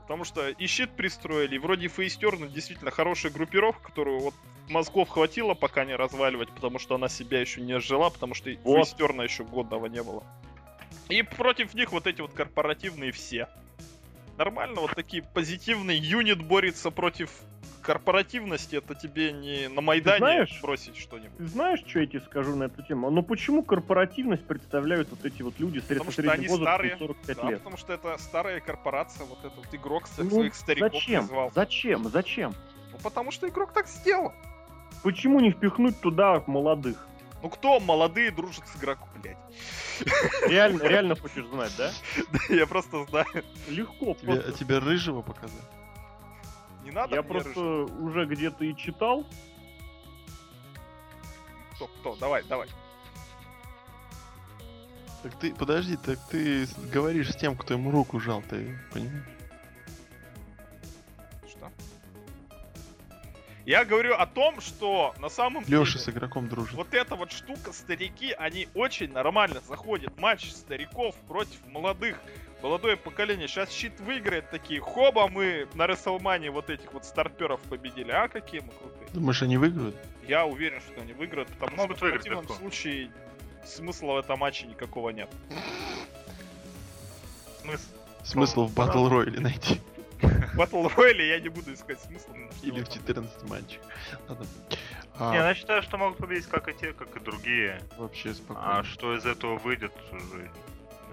Потому что и щит пристроили, и вроде фейстерн действительно хорошая группировка, которую вот мозгов хватило пока не разваливать, потому что она себя еще не жила, потому что и Вот. фейстерна еще годного не было. И против них вот эти вот корпоративные все. Нормально, вот такие позитивные юнит борется против корпоративности, это тебе не на Майдане знаешь? бросить что-нибудь. Ты знаешь, что я тебе скажу на эту тему? Ну почему корпоративность представляют вот эти вот люди Потому средний что они возраст старые. 45 Да, лет? потому что это старая корпорация, вот этот игрок всех Ну, своих стариков зачем? призвал. Зачем? Зачем? Ну, потому что игрок так сделал. Почему не впихнуть туда молодых? Ну кто молодые дружат с игроком, блядь? Реально, реально хочешь знать, да? Я просто знаю. Легко. Тебе, просто. тебе рыжего показать? Не надо Я мне просто рыжий. уже где-то и читал. Кто, кто? Давай, давай. Так ты, подожди, так ты говоришь с тем, кто ему руку жал, ты понимаешь? Я говорю о том, что на самом Леша деле... с игроком дружит. Вот эта вот штука, старики, они очень нормально заходят. Матч стариков против молодых. молодое поколение, сейчас щит выиграет, такие, хоба, мы на Рестлмане вот этих вот старперов победили, а какие мы крутые. Думаешь, они выиграют? Я уверен, что они выиграют, потому Могут что выиграть в противном легко. случае смысла в этом матче никакого нет. Смысл? Смысл в батл рояле найти. В Battle Royale я не буду искать смысла. Или в 14 матчах. А, Не, я считаю, что могут победить как и те, как и другие. вообще спокойно. А что из этого выйдет, уже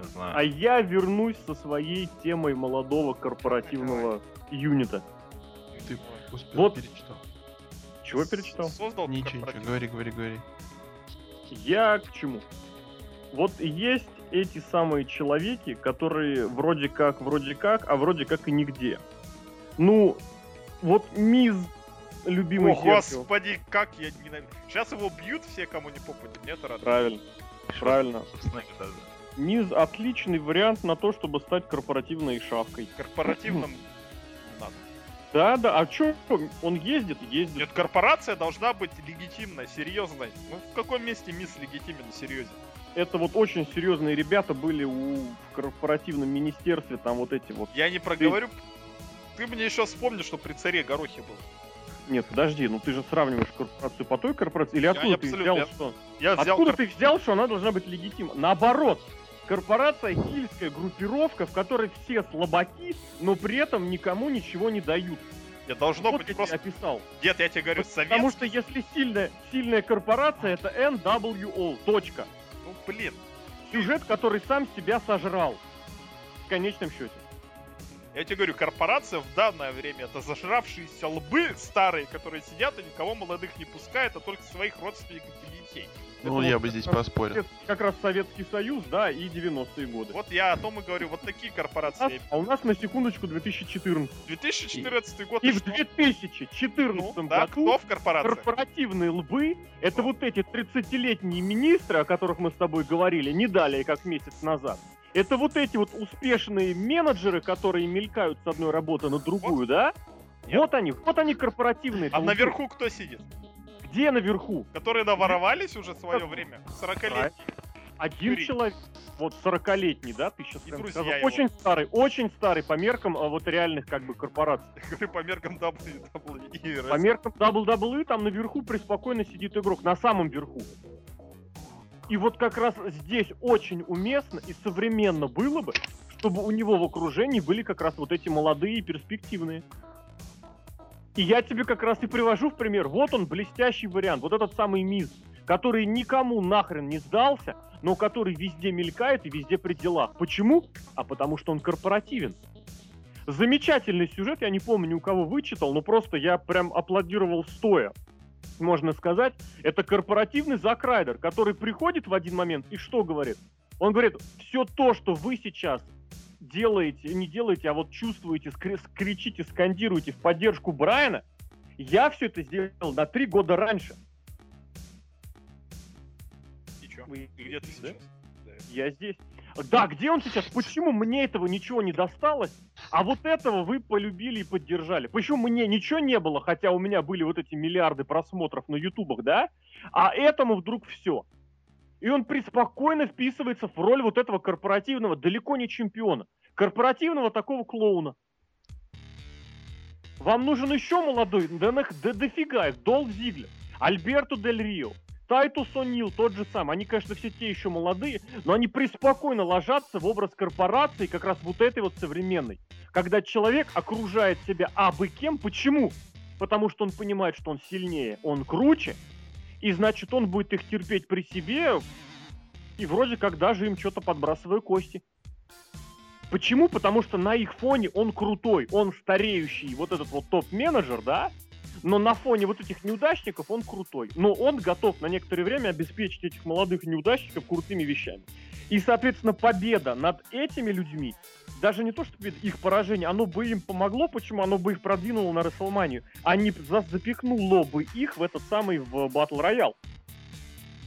не знаю. А я вернусь со своей темой молодого корпоративного юнита. Ты успел Вот. перечитал. Чего перечитал? Создал Ничего, ничего, говори, говори, говори. Я к чему? Вот есть эти самые человеки, которые вроде как, вроде как, а вроде как и нигде. Ну, вот Миз, любимый О, господи, как я ненавижу. Сейчас его бьют все, кому не попадет. Нет, рад. Правильно, правильно. Миз отличный вариант на то, чтобы стать корпоративной шавкой. Корпоративным надо. Да, да, а чё, он ездит, ездит. Нет, корпорация должна быть легитимной, серьезной. Ну, в каком месте мисс легитимен и серьезен? Это вот очень серьезные ребята были у, в корпоративном министерстве, там вот эти вот. Я не проговорю. Ты мне еще вспомни, что при царе Горохе был. Нет, подожди, ну ты же сравниваешь корпорацию по той корпорации, или откуда ты абсолютно- взял, я- что? Я взял Откуда корп- ты взял, что она должна быть легитимна? Наоборот, корпорация хильская группировка, в которой все слабаки, но при этом никому ничего не дают. Я должно вот быть я просто... описал. Дед, я тебе говорю, Потому советский. что если сильная, сильная корпорация, это NWO, точка. Ну, блин. Сюжет, который сам себя сожрал. В конечном счете. Я тебе говорю, корпорация в данное время это зажравшиеся лбы старые, которые сидят и никого молодых не пускают, а только своих родственников и детей. Ну, Это я вот бы здесь поспорил. Как раз Советский Союз, да, и 90-е годы. Вот я о том и говорю, вот такие корпорации. а у нас на секундочку 2014. 2014 год И и в что? 2014 Ну, да, году кто в корпорации? корпоративные лбы, это вот эти 30-летние министры, о которых мы с тобой говорили, не далее, как месяц назад. Это вот эти вот успешные менеджеры, которые мелькают с одной работы на другую, да? Нет. Вот они, вот они корпоративные. А наверху кто сидит? Где наверху? Которые наворовались уже в свое время? 40-летние. Один Юрий. человек, вот 40-летний, да, ты сейчас прям сказал. его. Очень старый, очень старый по меркам а, вот реальных как бы корпораций. По меркам WWE. По меркам WWE там наверху преспокойно сидит игрок, на самом верху. И вот как раз здесь очень уместно и современно было бы, чтобы у него в окружении были как раз вот эти молодые перспективные. И я тебе как раз и привожу в пример. Вот он, блестящий вариант. Вот этот самый Миз, который никому нахрен не сдался, но который везде мелькает и везде при делах. Почему? А потому что он корпоративен. Замечательный сюжет, я не помню, у кого вычитал, но просто я прям аплодировал стоя. Можно сказать, это корпоративный Зак Райдер, который приходит в один момент и что говорит? Он говорит, все то, что вы сейчас делаете, не делаете, а вот чувствуете, скри- кричите, скандируете в поддержку Брайана, я все это сделал на три года раньше. И чё? Вы- где ты да? сейчас? Да. Я здесь. Да, где он сейчас? Почему мне этого ничего не досталось, а вот этого вы полюбили и поддержали? Почему мне ничего не было, хотя у меня были вот эти миллиарды просмотров на ютубах, да? А этому вдруг все. И он преспокойно вписывается в роль вот этого корпоративного, далеко не чемпиона, корпоративного такого клоуна. Вам нужен еще молодой? Да, да дофига их. Долф Зиглер, Альберто Дель Рио, Тайтус О'Нил, тот же самый. Они, конечно, все те еще молодые, но они преспокойно ложатся в образ корпорации, как раз вот этой вот современной. Когда человек окружает себя абы кем. Почему? Потому что он понимает, что он сильнее, он круче, и значит, он будет их терпеть при себе, и вроде как даже им что-то подбрасывая кости. Почему? Потому что на их фоне он крутой, он стареющий, вот этот вот топ-менеджер, да? Но на фоне вот этих неудачников он крутой. Но он готов на некоторое время обеспечить этих молодых неудачников крутыми вещами. И, соответственно, победа над этими людьми, даже не то, что их поражение, оно бы им помогло, почему? Оно бы их продвинуло на Расселманию, а не за- запихнуло бы их в этот самый в Батл Роял.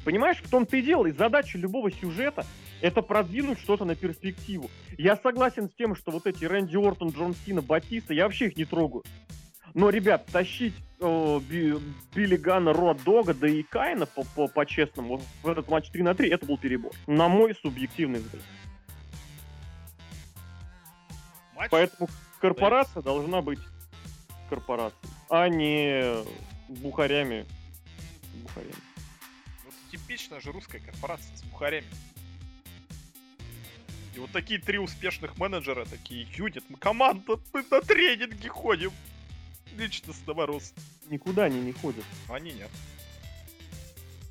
Понимаешь, в том-то и дело. И задача любого сюжета это продвинуть что-то на перспективу. Я согласен с тем, что вот эти Рэнди Ортон, Джон Сина, Батиста, я вообще их не трогаю. Но, ребят, тащить э, Би- Билли Гана, Род Дога, да и Кайна по- по- по-честному в этот матч 3 на 3, это был перебор. На мой субъективный взгляд. матч. Поэтому корпорация должна быть корпорацией, а не бухарями. Бухарями. Вот типичная же русская корпорация с бухарями. И вот такие три успешных менеджера, такие юнит, мы команда, мы на тренинги ходим. Личностного роста. Никуда они не ходят. Они нет.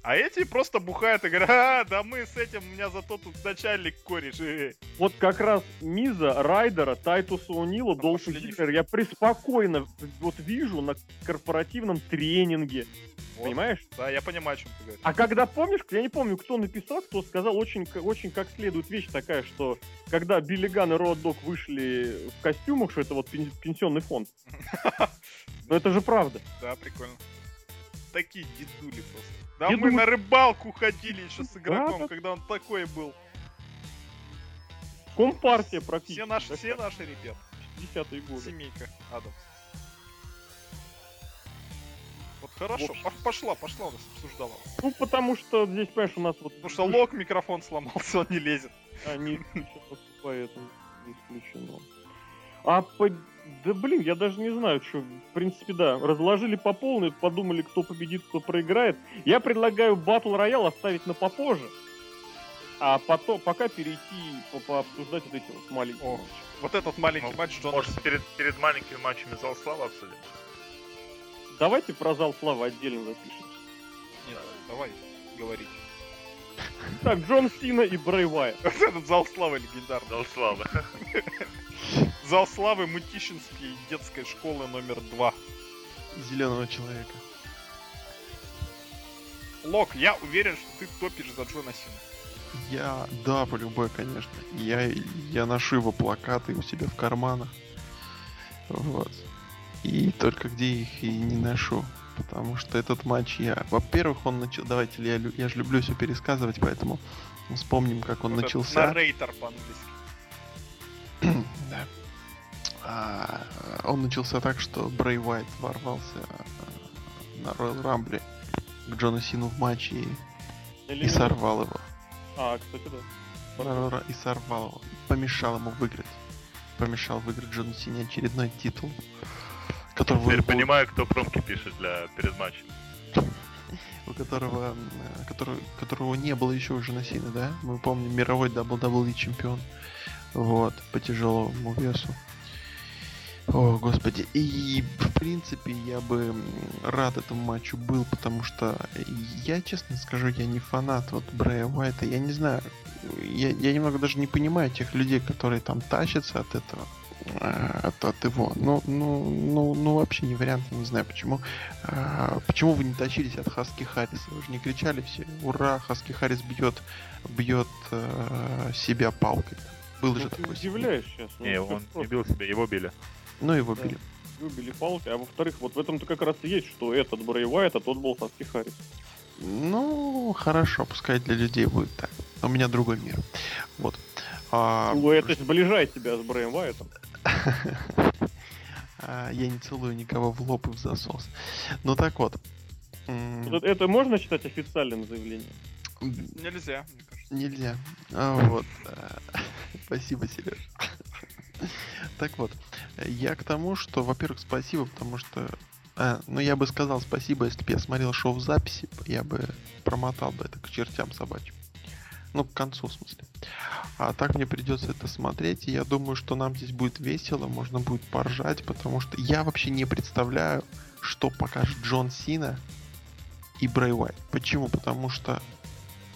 А эти просто бухают и говорят, а, да мы с этим, у меня зато тут начальник кореш. э». Вот как раз Миза, Райдера, Тайтуса Унила, Долфа Зиглера я преспокойно вот вижу на корпоративном тренинге. Вот. Понимаешь? Да, я понимаю, о чем ты говоришь. А когда помнишь, я не помню, кто написал, кто сказал очень, очень как следует вещь такая, что когда Билли Ган и Род Дог вышли в костюмах, что это вот пен- пенсионный фонд. Но это же правда. Да, прикольно. Такие дедули просто. Да Я мы думаю- на рыбалку ходили еще с игроком, да. когда он такой был. Компартия практически. Все наши, все наши ребята. 50-е годы. Семейка Адамс. Вот хорошо, пошла, пошла у нас обсуждала. Ну, потому что здесь, понимаешь, у нас вот... Потому что лог микрофон сломался, он не лезет. А, не исключено, поэтому не исключено. А по... Да блин, я даже не знаю, что. В принципе, да. Разложили по полной, подумали, кто победит, кто проиграет. Я предлагаю батл роял оставить на попозже. А потом, пока перейти по пообсуждать вот эти вот маленькие. О, матчи. Вот этот маленький Ну, матч Джон. Может, перед, перед маленькими матчами зал славы обсудим? Давайте про зал славы отдельно запишем. Нет, давай говорить. Так, Джон Сина и Брэй этот зал славы легендарный. Зал славы. Зал славы Мутищинской детской школы номер два. Зеленого человека. Лок, я уверен, что ты топишь за Джона Сина. Я, да, по любой, конечно. Я, я ношу его плакаты у себя в карманах. Вот. И только где их и не ношу. Потому что этот матч я... Во-первых, он начал... Давайте, я, я же люблю все пересказывать, поэтому вспомним, как он Вот начался. Наррейтор по-английски. Да. А, он начался так, что Брей Уайт ворвался а, на Royal Rumble к Джону Сину в матче и, Или и сорвал его. А, кстати, да. И сорвал его. Помешал ему выиграть. Помешал выиграть Джону Сине очередной титул. Которого Теперь был- понимаю, кто промки пишет для перед матчем. у которого, э, который, которого не было еще у Джона Сины, да? Мы помним мировой WWE чемпион. Вот, по тяжелому весу. О, господи. И, в принципе, я бы рад этому матчу был, потому что я, честно скажу, я не фанат вот Брэя Уайта. Я не знаю, я, я немного даже не понимаю тех людей, которые там тащатся от этого, э, от, от его. Ну, ну, ну, ну, вообще не вариант, я не знаю, почему. А, почему вы не тащились от Хаски Харриса? Вы же не кричали все, ура, Хаски Харрис бьет, бьет э, себя палкой. Был же Ну, ты такой. удивляешь сейчас. ну, Не, он не просто бил себя, его били. Ну, его Да. били. Выбили палкой. А во-вторых, вот в этом-то как раз и есть, что этот Брэй Уайт, а тот был Хаски Харрис. Ну, хорошо, пускай для людей будет так. У меня другой мир. Вот. А, Ну, это сближает тебя с Брэем Уайтом. а, я не целую никого в лоб и в засос. Ну так вот. Это, можно считать официальным заявлением? Нельзя, мне кажется. Нельзя. А, вот. Спасибо, Сереж. Так вот, я к тому, что, во-первых, спасибо, потому что... а, ну, я бы сказал спасибо, если бы я смотрел шоу в записи, я бы промотал бы это к чертям собачьим. Ну, к концу, в смысле. А так мне придется это смотреть, и я думаю, что нам здесь будет весело, можно будет поржать, потому что я вообще не представляю, что покажет Джон Сина и Брэй Уайт. Почему? Потому что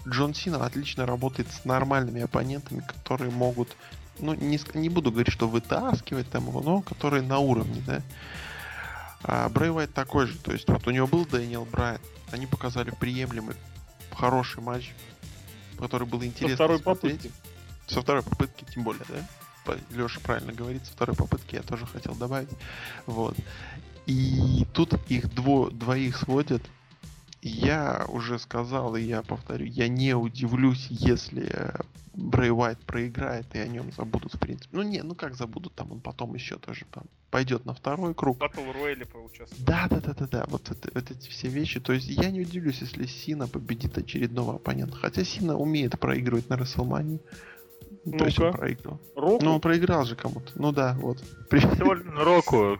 Джон Сина отлично работает с нормальными оппонентами, которые могут, ну, не, не буду говорить, что вытаскивать там его, но которые на уровне, да. А Брэй Уайт такой же, то есть вот у него был Дэниел Брайан, они показали приемлемый, хороший матч, который был Со интересно второй смотреть. попытки. Со второй попытки, тем более, да? Леша правильно говорит, со второй попытки я тоже хотел добавить. Вот. И тут их дво, двоих сводят. Я уже сказал, и я повторю, я не удивлюсь, если э, Брэй Уайт проиграет, и о нем забудут, в принципе. Ну не, ну как забудут, там он потом еще тоже там пойдет на второй круг. Батл Рояле поучаствовал. Да, да, да, да, да, вот, это- вот эти все вещи. То есть я не удивлюсь, если Сина победит очередного оппонента. Хотя Сина умеет проигрывать на Расселмании. То есть он Ну-ка. проиграл. Року? Ну, он проиграл же кому-то. Ну да, вот. Всего Року.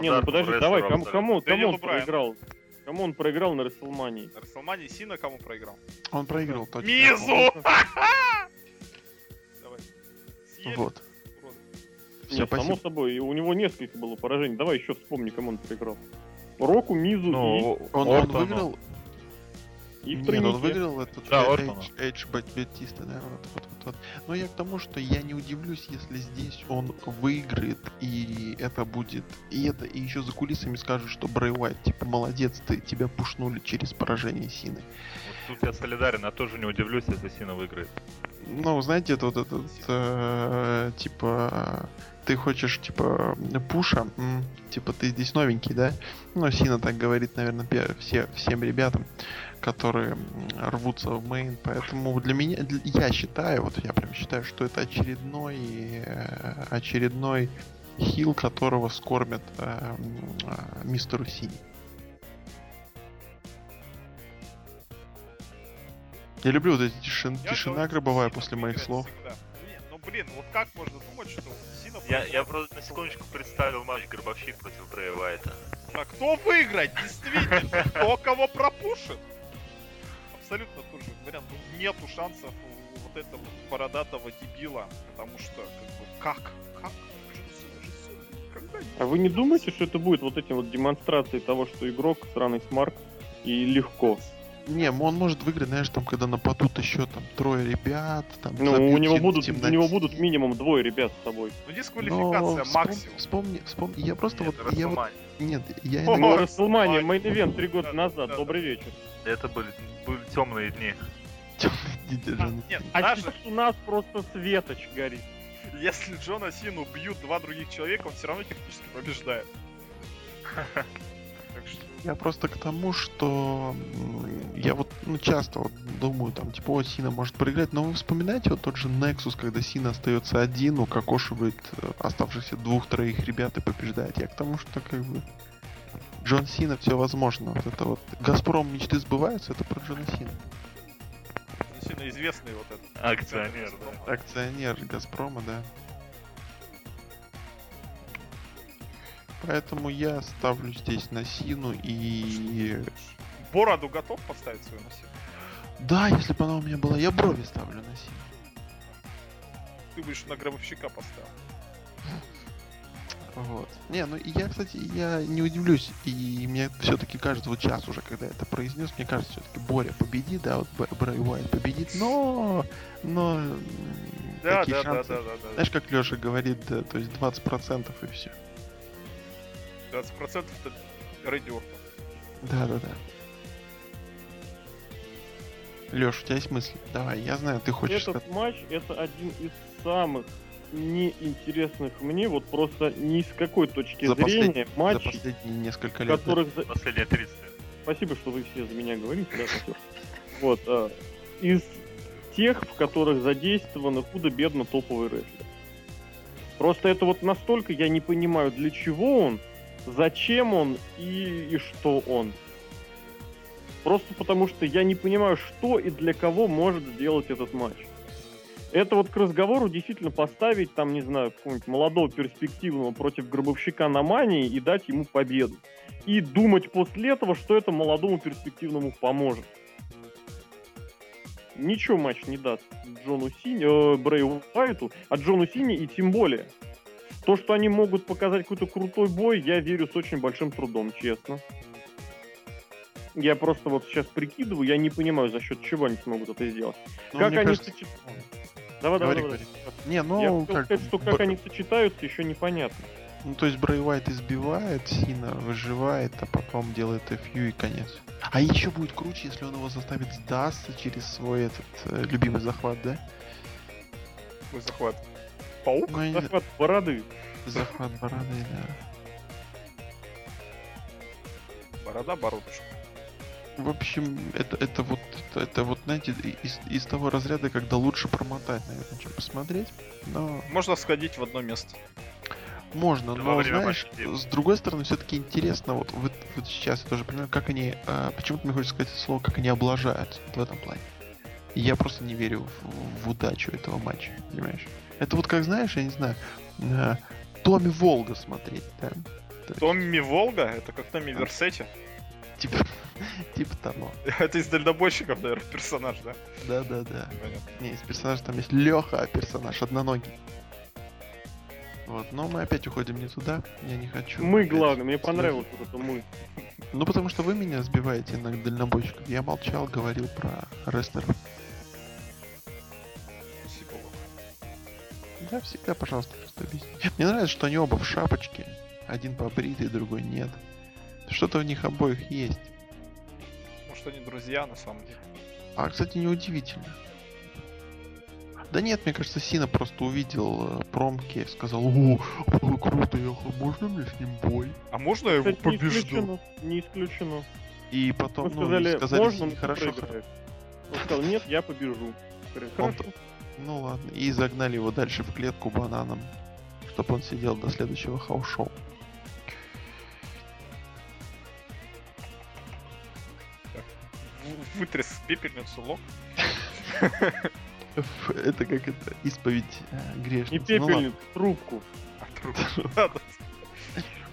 Не, ну подожди, давай, кому, кому, кому он проиграл? Кому он проиграл на Расселмании? На Расселмании Сина кому проиграл? Он проиграл точно. Мизу! Давай. Съели, Вот. Все, Нет, само собой, и у него несколько было поражений. Давай еще вспомни, кому он проиграл. Року, Мизу Ну, Он, он Ортону. выиграл. И, и в Нет, тройнике. он выиграл этот Да, Э- Бат- Батиста, да, вот, вот, вот, вот. Но я к тому, что я не удивлюсь, если здесь он выиграет, и это будет, и это, и еще за кулисами скажут, что Брэй Уайт, типа, молодец, ты, тебя пушнули через поражение Сины. Вот тут я солидарен, я тоже не удивлюсь, если Сина выиграет. Ну, знаете, это вот этот, э, типа, ты хочешь, типа, пуша, м, типа, ты здесь новенький, да? Ну, Сина так говорит, наверное, все, всем ребятам, которые рвутся в мейн, поэтому для меня, для- я считаю, вот я прям считаю, что это очередной, э, очередной хил, которого скормят э, э, мистеру Сини. Я люблю вот эти тишин, Я тишина гробовая после моих слов. всегда. Не, ну блин, вот как можно думать, что Сина Я, я просто на секундочку представил матч Гробовщик против Брэя Уайта. А кто выиграет? Действительно, кто кого пропушит? Абсолютно тот же вариант. Ну, нету шансов у вот этого бородатого дебила, потому что, как бы, как? Как? Когда А вы не думаете, что это будет вот этим вот демонстрацией того, что игрок сраный смарт и легко? Не, он может выиграть, знаешь, там, когда нападут еще там трое ребят, там. Ну, у него будут, у темноте. него будут минимум двое ребят с собой. Ну, Но дисквалификация вспом- максимум. Вспомни, вспомни, я просто Нет, вот, я вот. Нет, я О, Рестлмания, main event три года да, назад, добрый вечер. Это были, были темные дни. А, Джон. нет, А даже сейчас у нас просто светоч горит. если Джона Сину бьют два других человека, он все равно технически побеждает. Я просто к тому, что я вот ну, часто вот думаю, там, типа, о, Сина может проиграть, но вы вспоминаете вот тот же Nexus, когда Сина остается один, укокошивает э, оставшихся двух-троих ребят и побеждает. Я к тому, что как бы Джон Сина все возможно. Вот это вот Газпром мечты сбываются, это про Джона Сина. Джона Сина известный вот этот. Акционер, да. Акционер Газпрома, да. Поэтому я ставлю здесь на Сину и... Бороду готов поставить свою на себя? Да, если бы она у меня была, я брови ставлю на Сину. Ты будешь на гробовщика поставил. Вот. Не, ну и я, кстати, я не удивлюсь. И мне все-таки кажется, вот сейчас уже, когда я это произнес, мне кажется, все-таки Боря победит, да, вот Брэй Уайт победит, но... Но... Да, такие да, да, шансы. да, да, да. Знаешь, как Леша говорит, да, то есть 20% и все. 20% это Рэдди Ортон. Да, да, да. Леш, у тебя есть мысли? Давай, я знаю, ты хочешь Этот сказать. матч это один из самых неинтересных мне, вот просто ни с какой точки За зрения За матчей, последние несколько лет. да. которых... за- Последние 30 лет. Спасибо, что вы все за меня говорите, да. Вот, а, из тех, в которых задействованы худо-бедно топовые рестлеры. Просто это вот настолько я не понимаю, для чего он, зачем он и, и что он. Просто потому что я не понимаю, что и для кого может сделать этот матч. Это вот к разговору действительно поставить, там, не знаю, какого-нибудь молодого перспективного против гробовщика на мании и дать ему победу. И думать после этого, что это молодому перспективному поможет. Ничего матч не даст Джону Сини, э, Брэю Уайту, а Джону Сини и тем более. То, что они могут показать какой-то крутой бой, я верю с очень большим трудом, честно. Я просто вот сейчас прикидываю, я не понимаю, за счет чего они смогут это сделать. Ну, как они кажется- сочетаются? Давай, давай, Говори, давай. Не, ну, я хотел как, сказать, что Б- как они сочетаются, еще непонятно. ну, то есть Брэй Уайт избивает, Сина выживает, а потом делает FU и конец. А еще будет круче, если он его заставит сдаться через свой этот э, любимый захват, да? Твой захват. Паук? Ну, я не Захват бороды. захват бороды, да. Борода, бородушка. В общем, это, это вот, это, это вот, знаете, из, из того разряда, когда лучше промотать, наверное, чем посмотреть. Но Можно сходить в одно место. можно, Да, но знаешь, делать. с другой стороны, все-таки интересно, вот, вот, вот сейчас я тоже понимаю, как они, а, почему-то мне хочется сказать это слово, как они облажают в этом плане. Я просто не верю в, в удачу этого матча, понимаешь? Это вот как, знаешь, я не знаю, э, Томми Волга смотреть, да? Томми Волга? Это как Томми Версетти? Типа, типа того. Это из дальнобойщиков, наверное, персонаж, да? Да-да-да. Понятно. Не, из персонажа там есть Леха, а персонаж одноногий. Вот, но мы опять уходим не туда, я не хочу. Мы опять главное, мне понравилось вот это мы. Ну, потому что вы меня сбиваете на дальнобойщиков. Я молчал, говорил про рестлеров. Да, всегда, пожалуйста, просто объясни. Мне нравится, что они оба в шапочке. Один побритый, другой нет. Что-то у них обоих есть. Может, они друзья, на самом деле. А, кстати, неудивительно. Да нет, мне кажется, Сина просто увидел э, промки, сказал, о, ой, круто, я, х- можно мне с ним бой? А можно я его Кстати, не побежду? исключено. Не исключено. И Мы потом, ну, и сказали, сказали, можно, Сине, хорошо. Он сказал, нет, я побежу. Говорю, Он Хорошо. Ну ладно, и загнали его дальше в клетку бананом, чтобы он сидел до следующего house show. Вытряс пепельницу лоб. Это как это, исповедь э, Не грешницы. Ну ладно. пепельницу, трубку. А. Ладно.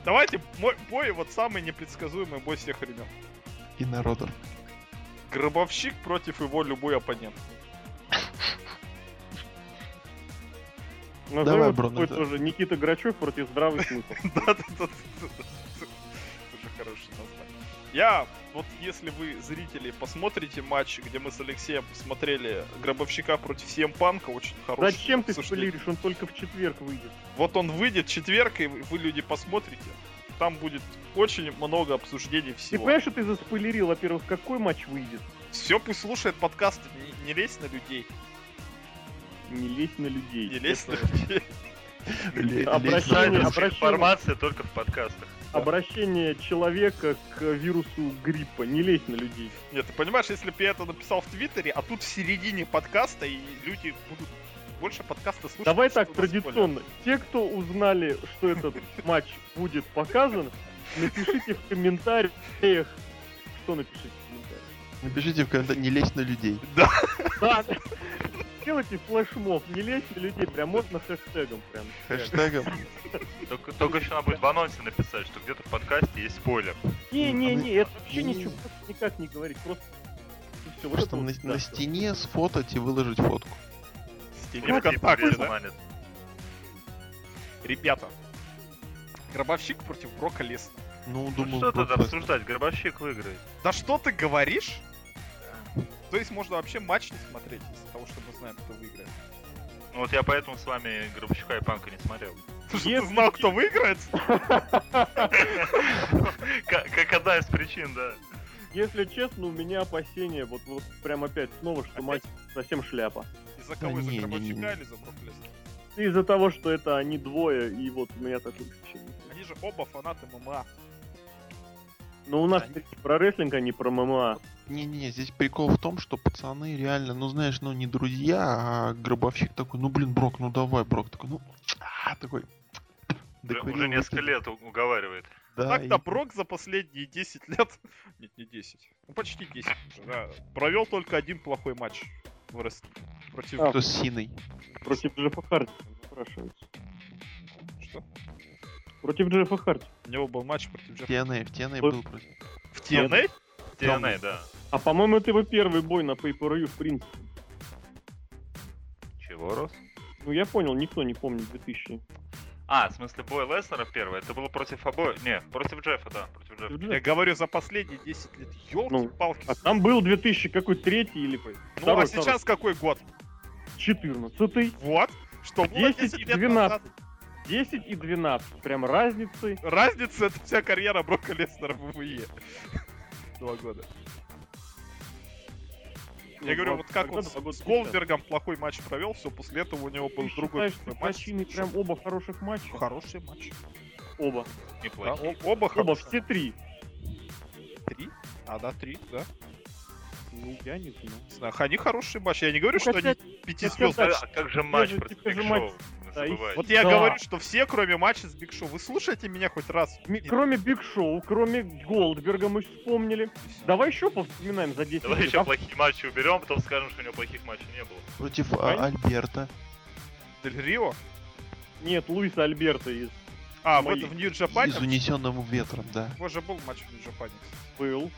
Давайте мой бой, вот самый непредсказуемый бой всех времен. и народов. Гробовщик против его любой оппонент. Назовем Давай, Брон, это- тоже Никита Грачев против здравый смысл. Да-да-да. Уже хорошее название. Я, вот если вы, зрители, посмотрите матч, где мы с Алексеем смотрели Гробовщика против CM Панка, очень хороший. Зачем ты спойлеришь? Он только в четверг выйдет. Вот он выйдет в четверг, и вы, люди, посмотрите. Там будет очень много обсуждений Ты всего. понимаешь, что ты заспойлерил, во-первых, какой матч выйдет? Все, пусть слушает подкаст, не, не лезь на людей. Не лезь на людей. Не лезь на людей. Обращение- обращение- Информация только в подкастах. Обращение человека к вирусу гриппа. Не лезь на людей. Нет, ты понимаешь, если бы я это написал в Твиттере, а тут в середине подкаста, и люди будут больше подкаста слушать. Давай так, традиционно. Те, кто узнали, что этот матч будет показан, напишите в комментариях. Что напишите в комментариях? Напишите в комментарии, не лезь на людей. Да, сделайте флешмоб, не лезь на людей, прям можно хэштегом прям. Хэштегом. Только, только еще надо будет в анонсе написать, что где-то в подкасте есть спойлер. Не-не-не, это вообще ничего никак не говорить, просто... Просто на, стене сфотать и выложить фотку. В стене ВКонтакте, да? Ребята, Гробовщик против Брока Леснера. Ну, Ну думаю, что тут обсуждать? Гробовщик выиграет. Да что ты говоришь? То есть можно вообще матч не смотреть из-за того, что знаем, кто выиграет. Ну вот я поэтому с вами Гробовщика и Панка не смотрел. Ты ты знал, кто выиграет? Как одна из причин, да. Если честно, у меня опасения, вот, вот прям опять снова, что матч совсем шляпа. Из-за кого? Из-за не, не, не, Гробовщика не. или за Брока Леснера? Из-за того, что это они двое, и вот у меня такое ощущение. Они же оба фанаты ММА. Но у нас Они- про рестлинг, а не про ММА. Не-не-не, здесь прикол в том, что пацаны реально, ну знаешь, ну не друзья, а гробовщик такой, ну блин, Брок, ну давай, Брок такой, ну, а, такой. Уже, докурил, уже несколько лет уговаривает. Да, Так-то и- Брок за последние 10 лет... Нет, не 10. Ну, почти 10 уже, да. Провел только один плохой матч в рестлинге. Против... А. Что с Синой? Против Джеффа Харди напрашивается. Что? Против Джеффа Харди. У него был матч против В Джеффа. TNA, в TNA Вот. был против. В TNA? TNA, да. А по-моему, это его первый бой на pay per в принципе. Чего, Рос? Ну я понял, никто не помнит 2000. А, в смысле, бой Леснера первый? Это было против обоих? Не, против Джеффа, да, против Джеффа. Я говорю, за последние 10 лет. Ёлки-палки. А там был 2000 какой третий или ну, второй, а сейчас какой год? 14 Вот. Что было 10 10 и лет 12. назад. 10 и 12. Прям разницы. Разница это вся карьера Брока Леснера в ВВЕ. Два года. Я Ну, говорю, вот как он с. Голдбергом плохой матч провел, все, после этого у него был Ты другой считаешь, матч. причины прям оба хороших матча? Хороший матч. Оба. Да, о- оба Оба, хорошие. все три. Три? А, да, три, да. Ну, я не знаю. Они хорошие матчи. Я не говорю, Ну, что хотя- они пяти хотя звезд. так, А как же матч против Биг Шоу? Забывайте. Вот я Да. говорю, что все, кроме матча с Биг Шоу. Вы слушаете меня хоть раз? Ми- Кроме Биг Шоу, кроме Голдберга мы вспомнили. Давай еще повспоминаем за 10 Давай лет. еще А плохие матчи уберем, потом скажем, что у него плохих матчей не было. Против а. Альберта. Дель Рио? Нет, Луиса Альберта из А, Мои. вот в Нью-Джапане? Из унесенным ветром, да. У же был матч в Нью-Джапане. был.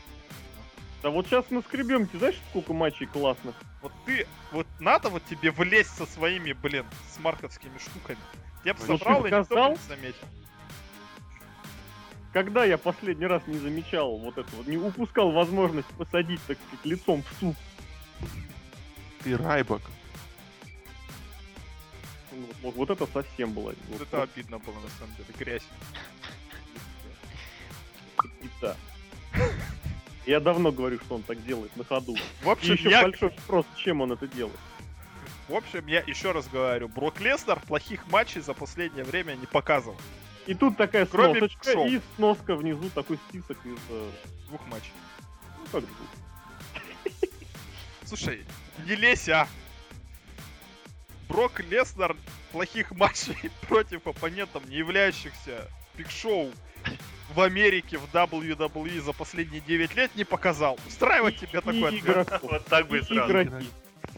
Да вот сейчас мы скребем, ты знаешь, сколько матчей классных? Вот ты, вот надо вот тебе влезть со своими, блин, с марковскими штуками. Я бы Вот собрал, и никто не заметил. Когда я последний раз не замечал вот это вот, не упускал возможность посадить, так сказать, лицом в суп. Ты Райбок. Ну, Вот, вот- вот это совсем было. Вот вот это обидно было, на самом деле. Грязь. И да. Я давно говорю, что он так делает на ходу. В И общем, еще я, большой вопрос, чем он это делает. в общем, я еще раз говорю, Брок Леснер плохих матчей за последнее время не показывал. И тут такая Кроме сносочка, шоу. и сноска внизу, такой список из... э, Двух матчей. Ну, как же. Слушай, не лезь, а! Брок Леснер плохих матчей против оппонентов, не являющихся Биг Шоу в Америке, в WWE за последние 9 лет не показал. Устраивать тебе И такой ответ? игроков. Вот так бы и сразу. игроки.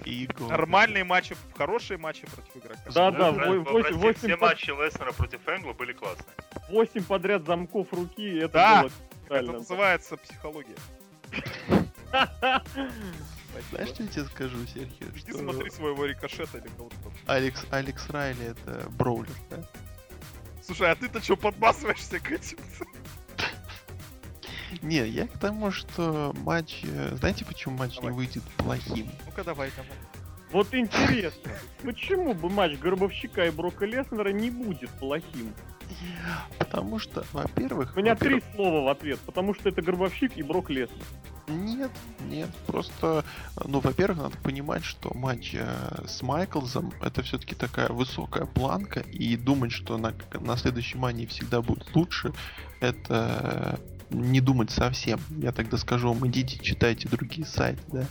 И гол. Нормальные матчи, хорошие матчи против игрока. Да, да, восемь- прости, восемь все под- матчи Леснера против Энгла были классные. Восемь подряд замков руки, это Да. было Это называется психология. Знаешь, что я тебе скажу, Серхио? Иди Что смотри своего рикошета или кого-то. Алекс, Алекс Райли это броулер, да? Слушай, а ты-то что, подмазываешься к этим? Не, я к тому, что матч... э, Знаете, почему матч Давай. не выйдет плохим? Ну-ка давай, давай. Вот интересно, почему бы матч Гробовщика и Брока Леснера не будет плохим? Потому что, во-первых... У меня во-первых, три слова в ответ, потому что это Гробовщик и Брок Леснер. Нет, нет, просто, ну, во-первых, надо понимать, что матч э, с Майклзом это все-таки такая высокая планка, и думать, что на, на следующей мании всегда будет лучше, это не думать совсем. Я тогда скажу вам, идите, читайте другие сайты, да,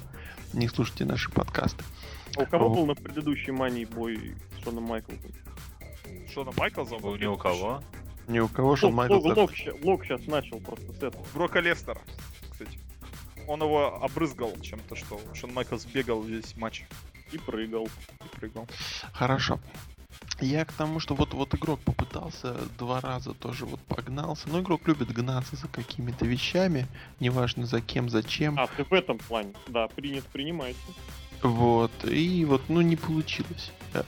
не слушайте наши подкасты. А у кого О. был на предыдущей мании бой с Шоном Майклзом? Шона Майклза? У ни у кого. Ни у кого Шон Лок, Майклз... Лок- Лок сейчас начал просто с этого. Брока Лестера, кстати. Он его обрызгал чем-то, что Шон Майклс бегал весь матч И прыгал. и прыгал. Хорошо. Я к тому, что вот, вот игрок попытался два раза тоже вот погнался. Но игрок любит гнаться за какими-то вещами, неважно за кем, зачем. А, ты в этом плане. Да, принят, принимается. Вот. И вот, ну, не получилось. Э,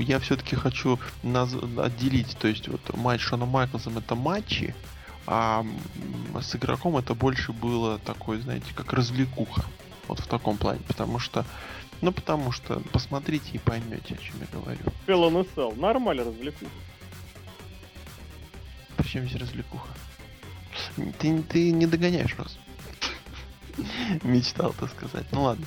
Я все-таки хочу наз- отделить, то есть вот матч с Шоном Майклсом это матчи, а с игроком это больше было такой, знаете, как развлекуха. Вот в таком плане. Потому что, ну, потому что посмотрите и поймете, о чем я говорю. Hell in Cell. Нормально развлекуха. Причем здесь развлекуха? Ты, ты не догоняешь раз. Мечтал, так сказать. Ну ладно.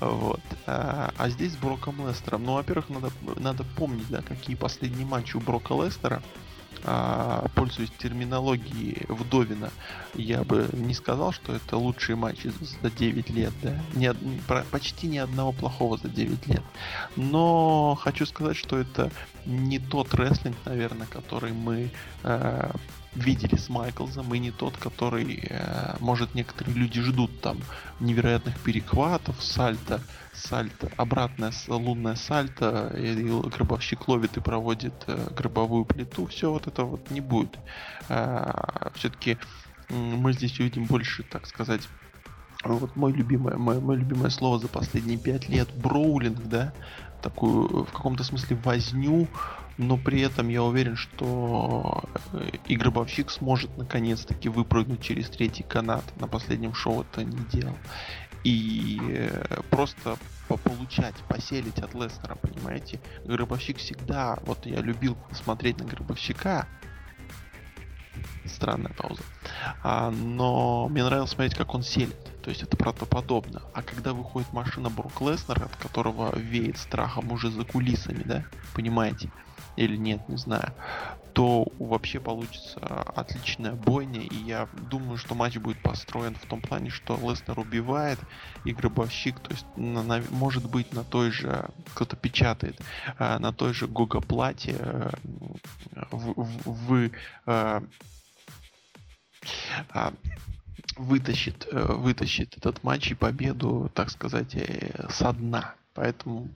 Вот. А, а здесь с Броком Лестером. Ну, во-первых, надо, надо помнить, да, какие последние матчи у Брока Лестера. А, пользуясь терминологией Вдовина, я бы не сказал, что это лучшие матчи за 9 лет, да. Ни почти ни одного плохого за 9 лет. Но хочу сказать, что это не тот рестлинг, наверное, который мы э, видели с Майклзом, и не тот, который, э, может, некоторые люди ждут там невероятных перехватов, сальто, сальто, обратное лунное сальто, и, и гробовщик ловит и проводит э, гробовую плиту, все вот это вот не будет. Все-таки мы здесь увидим больше, так сказать, вот мой любимое, мое, мое любимое слово за последние пять лет броулинг, да, такую в каком-то смысле возню, но при этом я уверен, что э, и гробовщик сможет наконец-таки выпрыгнуть через третий канат. На последнем шоу это не делал. И э, просто получать, поселить от Леснера, понимаете? Гробовщик всегда, вот я любил смотреть на Гробовщика, странная пауза, а, но мне нравилось смотреть, как он селит. То есть это правдоподобно. А когда выходит машина Брук Леснера, от которого веет страхом уже за кулисами, да, понимаете? Или нет, не знаю. то вообще получится отличная бойня. И я думаю, что матч будет построен в том плане, что Леснер убивает и гробовщик, то есть на, на, может быть на той же, кто-то печатает, э, на той же Гога-плате э, в, в, в э, э, вытащит, э, вытащит этот матч и победу, так сказать, э, со дна. Поэтому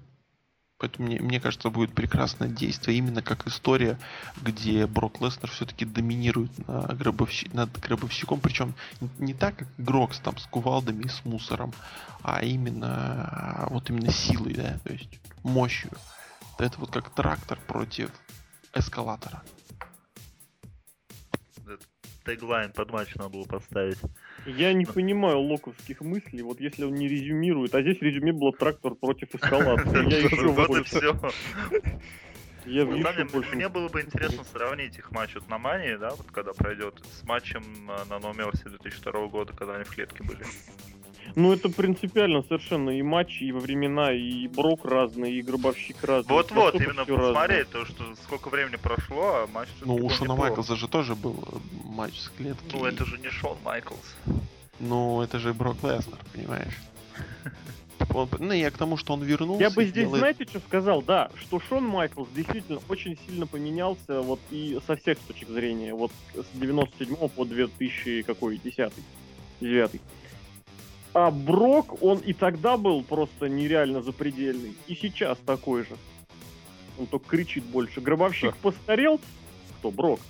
Поэтому мне, мне кажется, будет прекрасное действие, именно как история, где Брок Леснер все-таки доминирует на гробовщи... над гробовщиком, причем не так, как Грокс там с кувалдами и с мусором, а именно вот именно силой, да, то есть мощью. Это вот как трактор против эскалатора. Теглайн под матч надо было поставить. Я не понимаю локовских мыслей, вот если он не резюмирует, а здесь резюме было трактор против эскалатора. Я еще больше... Я ну, еще больше... Мне было бы интересно сравнить их матч вот на Мании, да, вот когда пройдет, с матчем на Mercy 2002 года, когда они в клетке были. Ну, это принципиально совершенно. И матчи, и во времена, и Брок разный, и Гробовщик разный. Вот-вот, именно посмотреть, то, что сколько времени прошло, а матч... Ну, у Шона Майклса же тоже был э, матч с клетки. Ну, это же не Шон Майклс. Ну, это же Брок Леснер, понимаешь? Он, ну, я к тому, что он вернулся. Я бы здесь, делает... знаете, что сказал? Да, что Шон Майклс действительно очень сильно поменялся вот и со всех точек зрения. Вот с 97 по 2000 какой, 10 9 а Брок, он и тогда был просто нереально запредельный. И сейчас такой же. Он только кричит больше. Гробовщик да. постарел. Кто? Брок.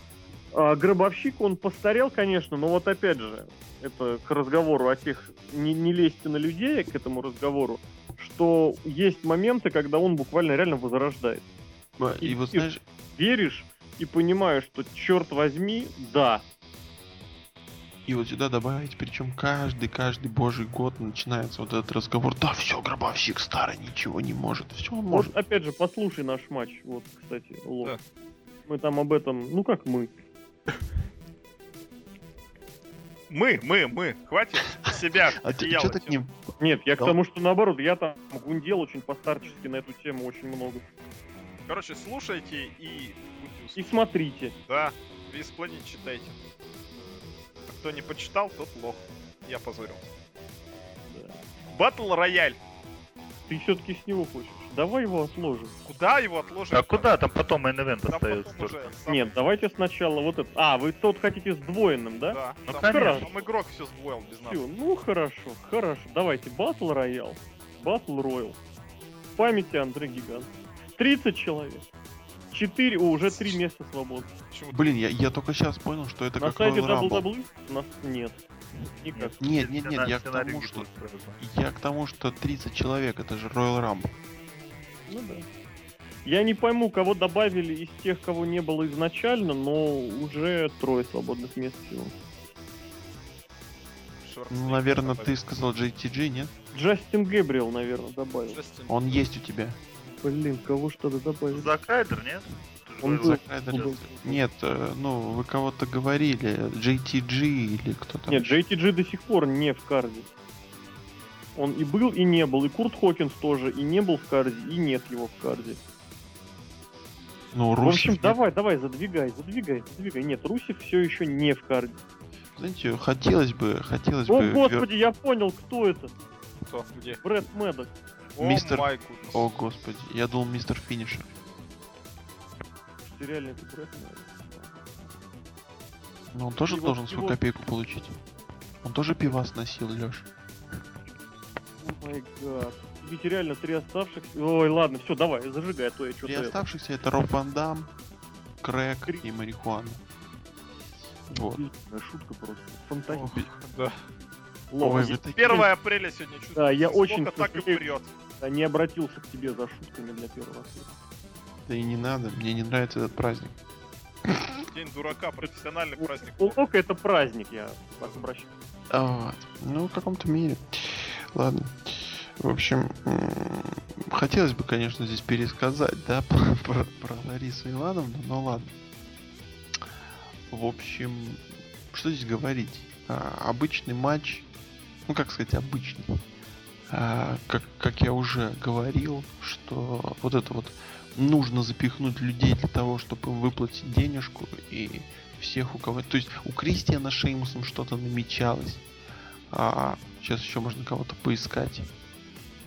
А, гробовщик, он постарел, конечно, но вот опять же, это к разговору о тех... Не, не лезьте на людей, к этому разговору, что есть моменты, когда он буквально реально возрождает. Да, и, и вот знаешь... веришь и понимаешь, что, черт возьми, да, и вот сюда добавить, причем каждый, каждый божий год начинается вот этот разговор. Да, все, гробовщик старый ничего не может. Все он может. Вот, опять же, послушай наш матч. Вот, кстати, Лох. Да. Мы там об этом, ну как мы. Мы, мы, мы. Хватит себя А ты что так не... Нет, я к тому, что наоборот, я там гундел очень постарчески на эту тему очень много. Короче, слушайте и... И смотрите. Да, весь планет читайте. Кто не почитал, тот лох. Я позорил. Battle royal. Ты все-таки с него хочешь? Давай его отложим. Куда его отложим? А куда? Там потом main event остается. Уже, сам... Нет, давайте сначала вот это. А, вы тот хотите сдвоенным, да? Да. Ну, там, хорошо. Там игрок все сдвоил без нас. Все, ну хорошо, хорошо. Давайте, battle royal. Battle royal. Памяти Андре Гиганта. 30 человек. Четыре, о, уже три места свободны. Блин, я, я только сейчас понял, что это На как сайте WWE у нас нет. Никак. Нет, нет, нет, я к тому, что... Я к тому, что 30 человек, это же Royal Rumble. Ну да. Я не пойму, кого добавили из тех, кого не было изначально, но уже трое свободных мест всего. Ну, наверное, ты сказал JTG, нет? Джастин Гэбриэл, наверное, добавил. Джастин. Он есть у тебя. Блин, кого что то добавить? Закайдер, нет? Он был, был. Нет, э, ну, вы кого-то говорили, JTG или кто то Нет, JTG до сих пор не в карде. Он и был, и не был. И Курт Хокинс тоже и не был в карде, и нет его в карде. Ну, Русев... В общем, нет. давай, давай, задвигай, задвигай, задвигай. Нет, Русев все еще не в карде. Знаете, хотелось бы, хотелось О, бы... О, господи, я понял, кто это. Кто? Где? Брэд Мэддок. Мистер... О, господи, я думал мистер Финишер. Реально это Ну он тоже И должен вот свою его... копейку получить. Он тоже пивас носил, Леш. О май гад. Ведь реально три оставшихся. Ой, ладно, все, давай, зажигай, а то я что-то. Три оставшихся это Роб Ван Дам, Крэк Кри... и Марихуана. Вот. Шутка просто. Фантастика. Да. Ой, вы 1 апреля сегодня чувствую. Да, я очень так и прет. Да, не обратился к тебе за шутками для 1 апреля. Да и не надо, мне не нравится этот праздник. День дурака, профессиональный праздник. Улок это праздник, я вас обращаюсь. А, ну, в каком-то мере. Ладно. В общем, хотелось бы, конечно, здесь пересказать, да, про, про, про Ларису Ивановну, но ладно. В общем, что здесь говорить? А, обычный матч ну как сказать, обычный. А, как, как я уже говорил, что вот это вот нужно запихнуть людей для того, чтобы им выплатить денежку и всех у кого... То есть у Кристиана Шеймусом что-то намечалось. А сейчас еще можно кого-то поискать.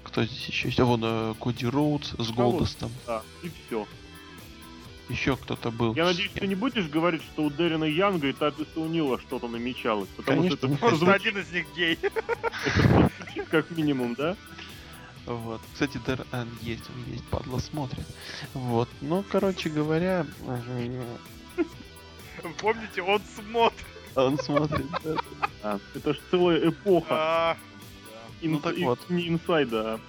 Кто здесь еще есть? А вон э, Коди Роудс с? Голдостом. Да, и все. Еще кто-то был. Я надеюсь, ты не будешь говорить, что у Дэрина Янга и Татиса Унила что-то намечалось. Потому Конечно, что это Может, звучит, один из них гей. это звучит как минимум, да? Вот. Кстати, Дэр а, есть, он есть, падла смотрит. Вот. Ну, короче говоря, Помните, он смотрит. он смотрит. да. Это ж целая эпоха. А, Ну так вот. Не инсайда, а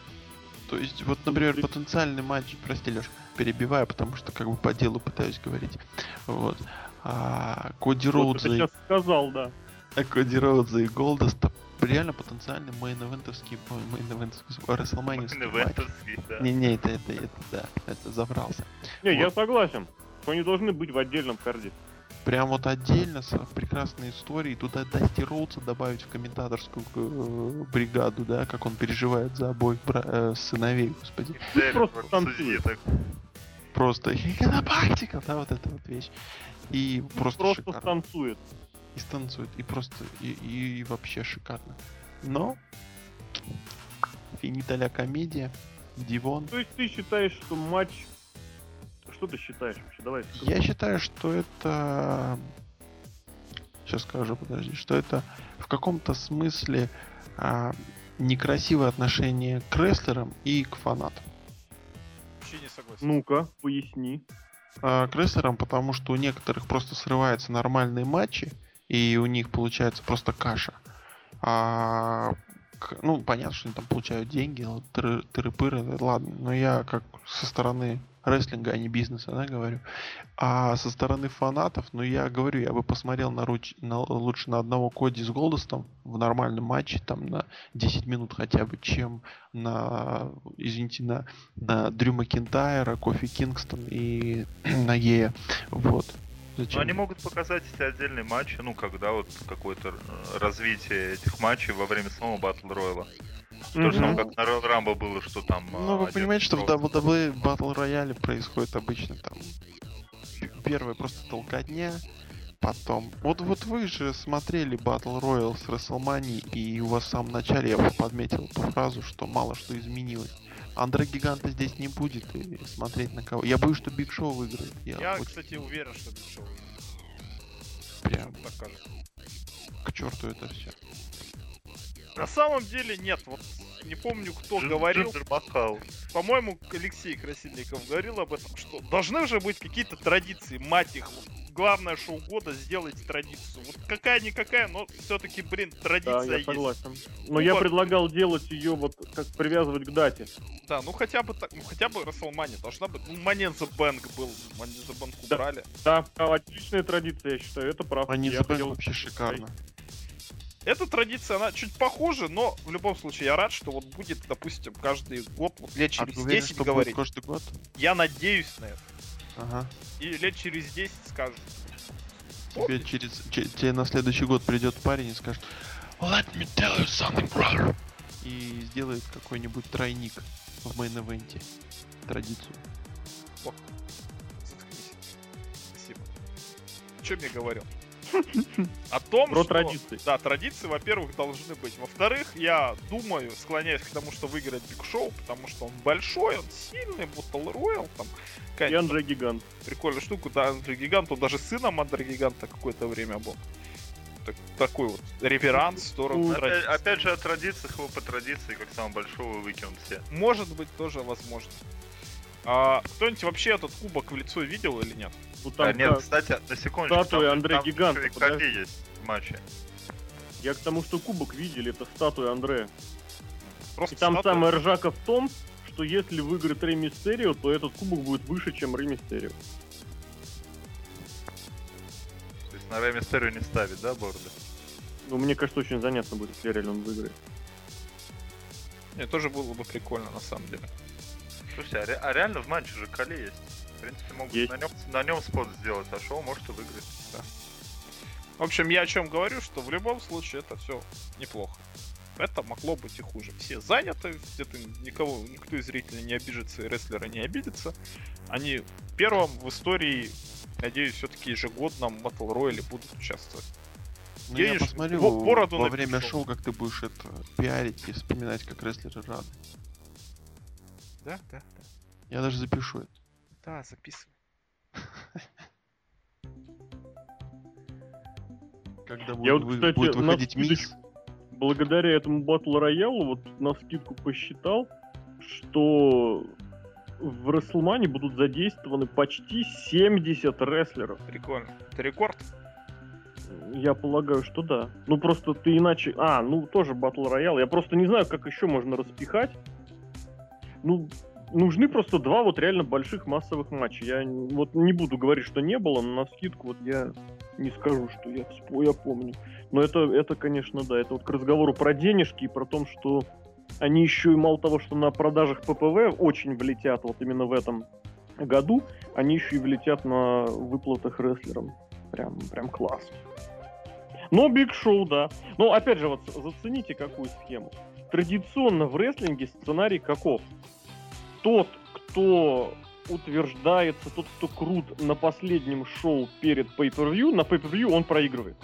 То есть, вот, например, потенциальный матч, прости, Леш, перебиваю, потому что как бы по делу пытаюсь говорить. Вот. А, Коди вот Роудза и сейчас сказал, да. А Коди Роудза и Голдоста реально потенциальный мейн-эвентовский, мейн-эвентовский. Инвентовский, да. Не-не, это, это, это, да, это забрался. Не, я Вот. согласен, что они должны быть в отдельном карде. Прям вот отдельно, с прекрасной историей, туда Дасти Роудса добавить в комментаторскую э, бригаду, да, как он переживает за обоих бра- э, сыновей, господи. Просто вот танцует. Просто гигантопактика, да, вот эта вот вещь. И просто, Просто шикарно. станцует. И станцует, и просто, и, и вообще шикарно. Но, финита ля комедия, Дивон. То есть ты считаешь, что матч... Что ты считаешь вообще? Давай. Я считаю, что это... Сейчас скажу, подожди, что это в каком-то смысле а, некрасивое отношение к рестлерам и к фанатам. Согласен. Ну-ка, поясни. А, к рестлерам, потому что у некоторых просто срываются нормальные матчи, и у них получается просто каша. А, ну, понятно, что они там получают деньги, вот тыры- тыры-пыры, ладно, но я как со стороны рестлинга, а не бизнеса, да, говорю. А со стороны фанатов, ну, я говорю, я бы посмотрел на, руч- на- лучше на одного Коди с Голдостом в нормальном матче, там, на 10 минут хотя бы, чем на, извините, на, на Дрю Макинтайра, Кофи Кингстон и на Гея. Вот. Но Зачем? они могут показать эти отдельные матчи, ну, когда вот какое-то развитие этих матчей во время самого Батл Рояла. То же самое, как на Royal Rumble было, что там... Ну, вы э, понимаете, что в WWE Battle Royale происходит обычно там п- первая просто толкотня, потом... Вот, вот вы же смотрели Battle Royale с WrestleMania, и у вас в самом начале я подметил эту фразу, что мало что изменилось. Андре Гиганта здесь не будет, и смотреть на кого. Я боюсь, что Биг Шоу выиграет. Я, Я, очень кстати, уверен, что Биг Шоу прям так кажется. к черту это все. На самом деле нет, вот не помню, кто Джин- говорил, Махал. по-моему, Алексей Красильников говорил об этом, что должны же быть какие-то традиции, мать их. Главное шоу года сделать традицию. Вот какая-никакая, но все-таки, блин, Да, традиция я есть. согласен. Но Ну, я вот. предлагал делать ее вот как привязывать к дате. Да, ну хотя бы так, ну хотя бы Расселмания должна быть. Ну, Money the Bank был, Money the Bank Да. убрали. Да, да, отличная традиция, я считаю, это правда. Они Я забыли хотел- вообще шикарно. Эта традиция, она чуть похожа, но в любом случае я рад, что вот будет, допустим, каждый год, вот лет А через уверен, 10 что говорить. будет каждый год? Я надеюсь на это. Ага. И лет через 10 скажут. Тебе через че- тебе на следующий год придет парень и скажет Let me tell you something, brother. И сделает какой-нибудь тройник в main event е. Традицию. Заткнись. Спасибо. Че мне говорил? О том, Про что... традиции. Да, традиции, во-первых, должны быть. Во-вторых, я думаю, склоняюсь к тому, что выиграет Биг Шоу, потому что он большой, он сильный, Battle Royale, там И какая-то Андре Гигант. прикольная штука. Да, Андре Гигант, он даже сыном Андре Гиганта какое-то время был. Так- такой вот реверанс в сторону Ну, Опять, опять же, о традициях его по традиции, как самого большого, выкинут все. Может быть, тоже возможно. А, кто-нибудь вообще этот кубок в лицо видел или нет? Ну А, там нет, да, кстати, на секундочку. статуя там- Андре там Гиганта, еще и подожди. Есть в матче. я к тому, что кубок видели, это статуя Андре. Просто И там статуя. самая ржака в том, что если выиграет Рэй Мистерио, то этот кубок будет выше, чем Рэй Мистерио. То есть на Рэй Мистерио не ставить, да, борда? Ну, мне кажется, очень занятно будет, если реально он выиграет. Не, тоже было бы прикольно, на самом деле. Слушайте, а, ре- а реально в матче же Кали есть. В принципе, могут Есть. на нем, на нем спот сделать, а шоу может и выиграть. В общем, я о чем говорю, что в любом случае это все неплохо. Это могло быть и хуже. Все заняты, где-то никого, никто из зрителей не обижится, и рестлеры не обидятся. Они первым в истории, надеюсь, все-таки ежегодном Battle Royale будут участвовать. Ну, я Денеж- посмотрю во- бороду во время шоу, как ты будешь это пиарить и вспоминать, как рестлеры рады. Да, да, да. Я даже запишу это. Да, записывай. Когда будет, Я вот, кстати, будет выходить мисс. Благодаря этому батл роялу, вот на скидку посчитал, что в Расселмане будут задействованы почти 70 рестлеров. Прикольно. Это рекорд? Я полагаю, что да. Ну просто ты иначе... А, ну тоже батл роял. Я просто не знаю, как еще можно распихать. Ну, нужны просто два вот реально больших массовых матча. Я вот не буду говорить, что не было, но на скидку вот я не скажу, что я, я помню. Но это, это, конечно, да. Это вот к разговору про денежки и про том, что они еще и мало того, что на продажах ППВ очень влетят вот именно в этом году, они еще и влетят на выплатах рестлерам. Прям, прям класс. Но Биг Шоу, да. Но опять же, вот зацените какую схему. Традиционно в рестлинге сценарий каков? Тот, кто утверждается, тот, кто крут на последнем шоу перед pay-per-view, на pay-per-view он проигрывает.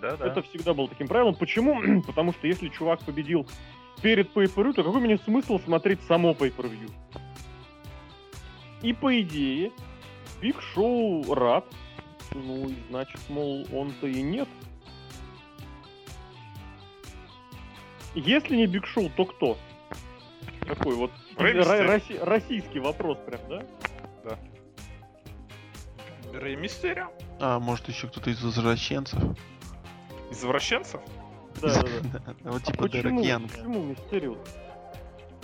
Да, да. Это всегда было таким правилом. Почему? Потому что если чувак победил перед pay-per-view, то какой мне смысл смотреть само pay-per-view? И по идее, Биг Шоу рад. Ну, и значит, мол, он-то и нет. Если не Биг Шоу, то кто? Такой вот Рэй ро- Мистерио. роси- российский вопрос прям, да? Рэй Мистерио? А, может еще кто-то из возвращенцев? Извращенцев? Да, да, да. Да, Вот А типа Дерек почему? Янг. Почему Мистерио?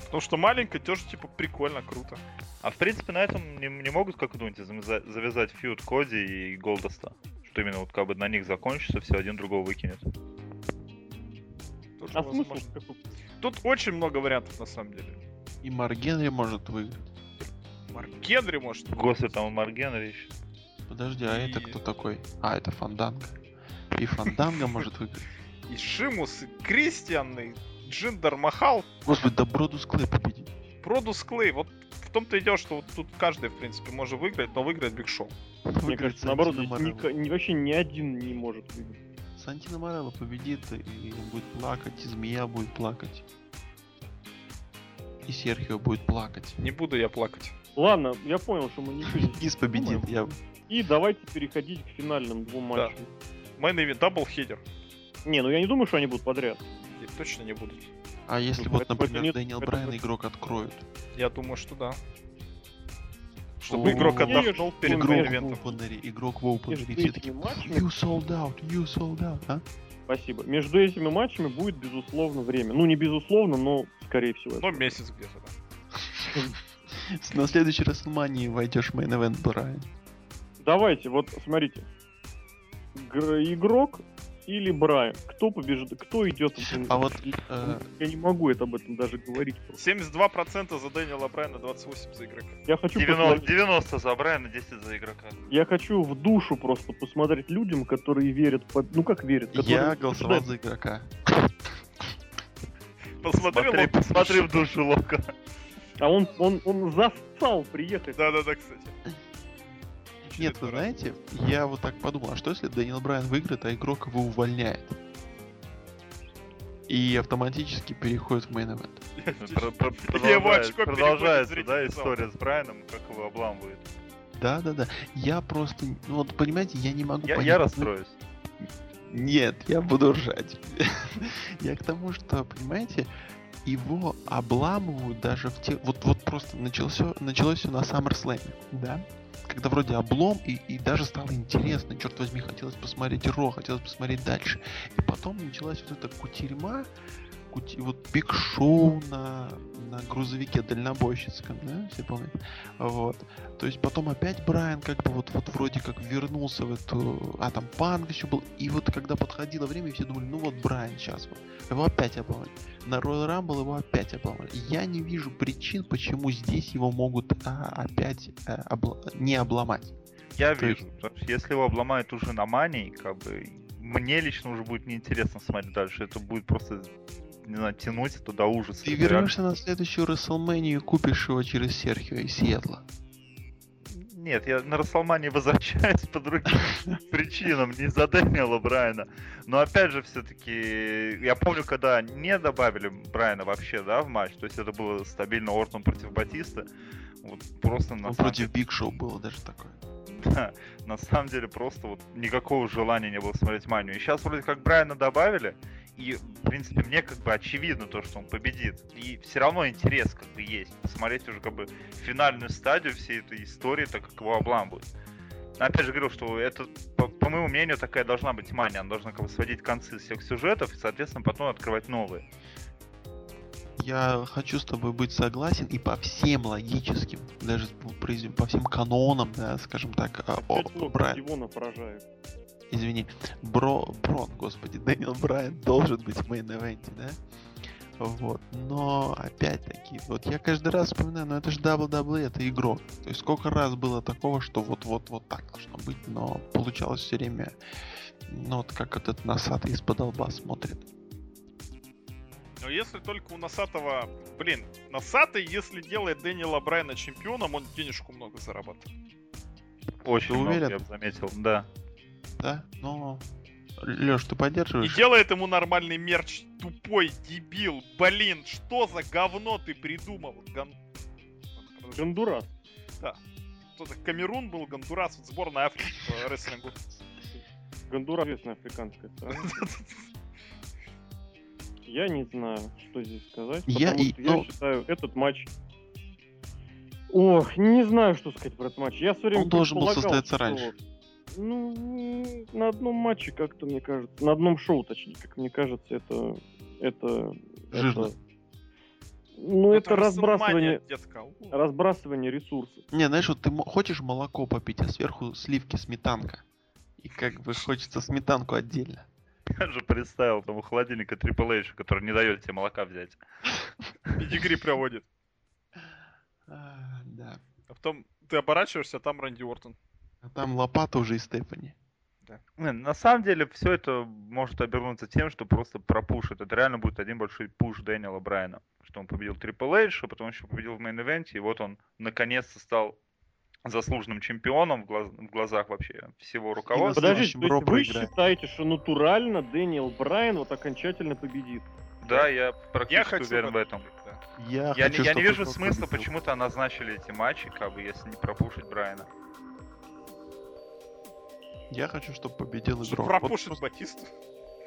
Потому что маленькая тоже, типа, прикольно, круто. А в принципе на этом не, не могут, как вы думаете, завязать, фьюд Коди и Голдоста? Что именно вот как бы на них закончится, все один другого выкинет. Тоже А смысл? Тут очень много вариантов, на самом деле. И Марк Генри может выиграть. Марк Генри может. Господи, там Марк Генри ещё. Подожди, а это кто такой? А, это Фанданго. И Фанданго может выиграть. И Шимус, и Кристиан, и Джиндер Махал, Господи, да Бродус Клей победит. Бродус Клей. Вот в том-то и дело, что вот тут каждый, в принципе, может выиграть, но выиграет Биг Шоу. Мне Выиграет кажется, наоборот, ни- вообще ни один не может выиграть. Сантино Марелла победит, и он будет плакать, и Змея будет плакать. И Серхио будет плакать. Не буду я плакать. Ладно, я понял, что мы ничего не Гиз победит, я... И давайте переходить к финальным двум матчам. Main event, doubleheader. Не, ну я не думаю, что они будут подряд. И точно не будут. А если Ну, вот, например, нет- Дэниел Брайан игрок откроют? Я думаю, что да. Чтобы О, игрок отдохнул перед Игрок в опенере, игрок в опенере, You sold out, you sold out, а? Спасибо. Между этими матчами будет, безусловно, время. Ну, не безусловно, но, скорее всего. Ну, это- месяц где-то, да. На следующей Рестлмании войдешь в main event Брайан. Давайте, вот, смотрите. Гр- игрок или Брайан? Кто побежит? Кто идет? А вот э, Я не могу это об этом даже говорить. просто. 72% за Дэниела Брайана, 28 за игрока. Я хочу, 90, посмотреть- 90 за Брайана, 10 за игрока. я хочу в душу просто посмотреть людям, которые верят, под- ну как верят, которые я голосовал за игрока. Посмотрел Смотри, он- посмотри в душу Лока. А он, он, он застал приехать. Да-да-да, кстати. Нет, вы знаете, я вот так подумал, а что если Дэниел Брайан выиграет, а игрок его увольняет? И автоматически переходит в очко Продолжается, да, история с Брайаном, как его обламывает. Да-да-да. Я просто, ну вот понимаете, я не могу Я, понять. я расстроюсь. Нет, я буду ржать. я к тому, что, понимаете, его обламывают даже в те... Вот, вот просто началось, началось все на SummerSlam, да? Когда вроде облом, и, и даже стало интересно, черт возьми, хотелось посмотреть Ро, хотелось посмотреть дальше. И потом началась вот эта кутерьма, кути- вот Биг Шоу на, на грузовике дальнобойщицком, да, все помнят? Вот. То есть потом опять Брайан как бы вот, вот вроде как вернулся в эту... А, там Панк еще был. И вот когда подходило время, все думали, ну вот Брайан сейчас вот. Его опять обломали. На Royal Rumble его опять обломали. Я не вижу причин, почему здесь его могут а, опять а, обла- не обломать. Я То вижу. потому что Если его обломают уже на мании, как бы мне лично уже будет неинтересно смотреть дальше. Это будет просто не знаю, тянуть это до ужаса. Ты реально- вернешься на следующую WrestleMania и купишь его через Серхио из Сиэтла. Нет, я на Расселмане возвращаюсь по другим причинам, не за Дэниела Брайана. Но опять же, все-таки, я помню, когда не добавили Брайана вообще, да, в матч, то есть это было стабильно Ортон против Батиста, вот просто на Он самом против Биг Шоу было даже такое. Да, на самом деле просто вот никакого желания не было смотреть Манию. И сейчас вроде как Брайана добавили, и, в принципе, мне как бы очевидно то, что он победит. И все равно интерес как бы есть. Посмотреть уже как бы финальную стадию всей этой истории, так как его обламывают. Но Опять же говорю, что это, по, по моему мнению, такая должна быть мания. Она должна как бы сводить концы всех сюжетов и, соответственно, потом открывать новые. Я хочу с тобой быть согласен и по всем логическим, даже по произ- по всем канонам, да, скажем так, а, о, много Брайан, Дивона поражает. Извини, Бро, Брон, господи, Дэниел Брайан должен быть в мейн-эвенте, да? Вот, но опять-таки, вот я каждый раз вспоминаю, ну это же WWE, это игрок. То есть сколько раз было такого, что вот-вот-вот так должно быть, но получалось все время, ну вот как этот носатый из-под лба смотрит. Но если только у Носатого... Блин, Носатый, если делает Дэниела Брайана чемпионом, он денежку много зарабатывает. Очень Ты много, уверен? я бы заметил, да. Да? Ну, Леш, ты поддерживаешь? И делает ему нормальный мерч. Тупой дебил. Блин, что за говно ты придумал? Гон... Гондурас. Кто-то Камерун был, Гондурас, вот сборная Африки по рестлингу. Гондурас известная африканская страна. Я не знаю, что здесь сказать. Я потому и- что я ну- считаю этот матч... Ох, не знаю, что сказать про этот матч. Я все время Он должен был состояться что- раньше. Ну, на одном матче как-то, мне кажется, на одном шоу, точнее, как мне кажется, это... Это... Жирно. это- ну, это, разбрасывание... Детка. У. Разбрасывание ресурсов. Не, знаешь, вот ты хочешь молоко попить, а сверху сливки сметанка. И как бы хочется сметанку отдельно. Я же представил там у холодильника Triple H, который не дает тебе молока взять. Педигри проводит. А, да. А потом ты оборачиваешься, а там Рэнди Ортон. А там лопата уже и Стефани. Не, на самом деле все это может обернуться тем, что просто пропушит. Это реально будет один большой пуш Дэниела Брайана. Что он победил Triple H, а потом еще победил в мейн-ивенте, и вот он наконец-то стал заслуженным чемпионом в, глаз- в глазах вообще всего руководства. Подождите, то есть вы проиграет. считаете, что натурально Дэниел Брайан вот окончательно победит? Да, я Я практически хочу уверен в этом. да. Я, Я, не- хочу, я не вижу смысла победил. почему-то назначили эти матчи, как бы, если не пропушить Брайана. Я хочу, чтобы победил игрок. Вот пропушит Батисту.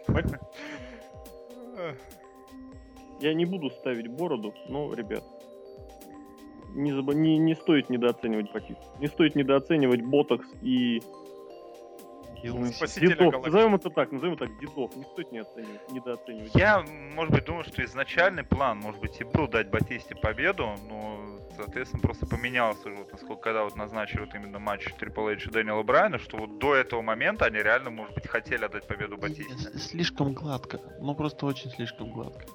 Эх, Я не буду ставить бороду, но, ребят, не, забо- не, не стоит недооценивать Батиста. Не стоит недооценивать ботокс и дедов. Назовем это так, назовем это так, дедов. Не стоит недооценивать. недооценивать. Я, может быть, думаю, что изначальный план, может быть, и был дать Батисте победу, но, соответственно, просто поменялся уже, вот, насколько когда вот назначили вот именно матч Triple H и Дэниела Брайана, что вот до этого момента они реально, может быть, хотели отдать победу Батисте. Слишком гладко. Ну просто очень слишком гладко.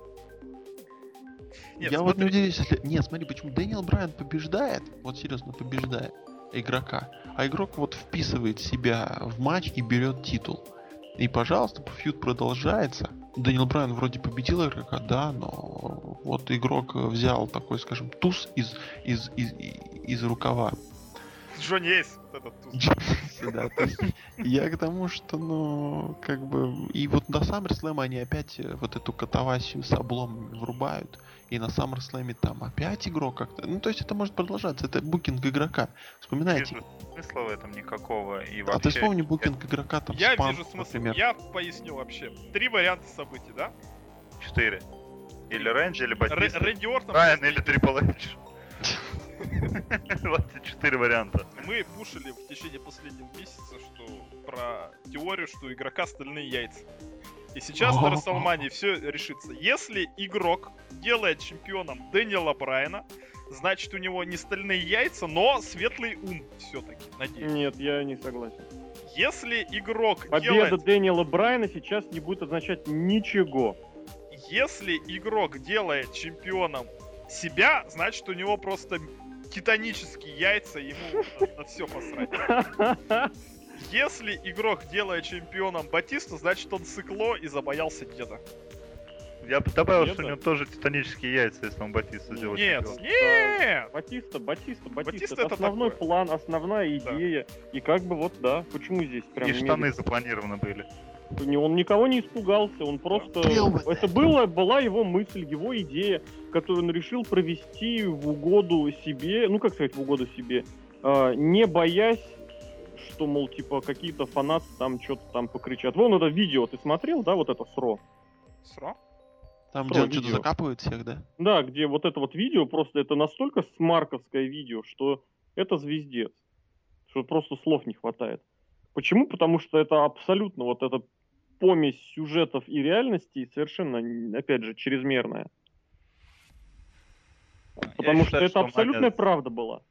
Нет, Я вот не смотри, удивлюсь, если... Нет, смотри, почему Дэниел Брайан побеждает, вот серьезно, побеждает игрока, а игрок вот вписывает себя в матч и берет титул. И, пожалуйста, фьюд продолжается. Дэниел Брайан вроде победил игрока, да, но вот игрок взял такой, скажем, туз из, из, из, из рукава. Джонни Эйс, вот этот туз. Да, то есть я к тому, что, ну, как бы, и вот на SummerSlam они опять вот эту катавасию с обломами врубают, и на SummerSlam там опять игрок как-то, ну, то есть это может продолжаться, это букинг игрока, вспоминайте, вижу смысла в этом никакого. И а вообще, ты вспомни букинг игрока там Я Спанк, вижу смысл. например. Я поясню вообще. Три варианта событий, да? Четыре. Или Рэнди, или Батиста. Рэнди Уортон Брайан или Triple H. Вот четыре варианта. мы пушили в течение последнего месяца, что про теорию, что игрока стальные яйца. И сейчас на О. Расселмане все решится. Если игрок делает чемпионом Дэниела Брайана, значит у него не стальные яйца, но светлый ум все-таки, надеюсь. Нет, я не согласен. Если игрок Победа делает... Дэниела Брайана сейчас не будет означать ничего. Если игрок делает чемпионом себя, значит у него просто титанические яйца, ему на, все посрать. Если игрок делает чемпионом Батиста, значит он сыкло и забоялся деда. Я бы добавил, Нет, что у да. него тоже титанические яйца, если он Батиста сделает. Нет, нет! Батиста, Батиста, Батиста. Батиста это это основной такое. план, основная Да. идея. И как бы вот, да, почему здесь прям... И штаны медленно? запланированы были. Не, Он никого не испугался, он просто... Это было, была его мысль, его идея, которую он решил провести в угоду себе, ну как сказать, в угоду себе, а, не боясь, что, мол, типа, какие-то фанаты там что-то там покричат. Вон это видео, ты смотрел, да, вот это СРО? Сро? Там, Что, где он что-то закапывает всех, да? Да, где вот это вот видео, просто это настолько смарковское видео, что это звездец. Что просто слов не хватает. Почему? Потому что это абсолютно вот эта помесь сюжетов и реальности совершенно, опять же, чрезмерная. Потому Я что считаю, это абсолютная Маня- правда была.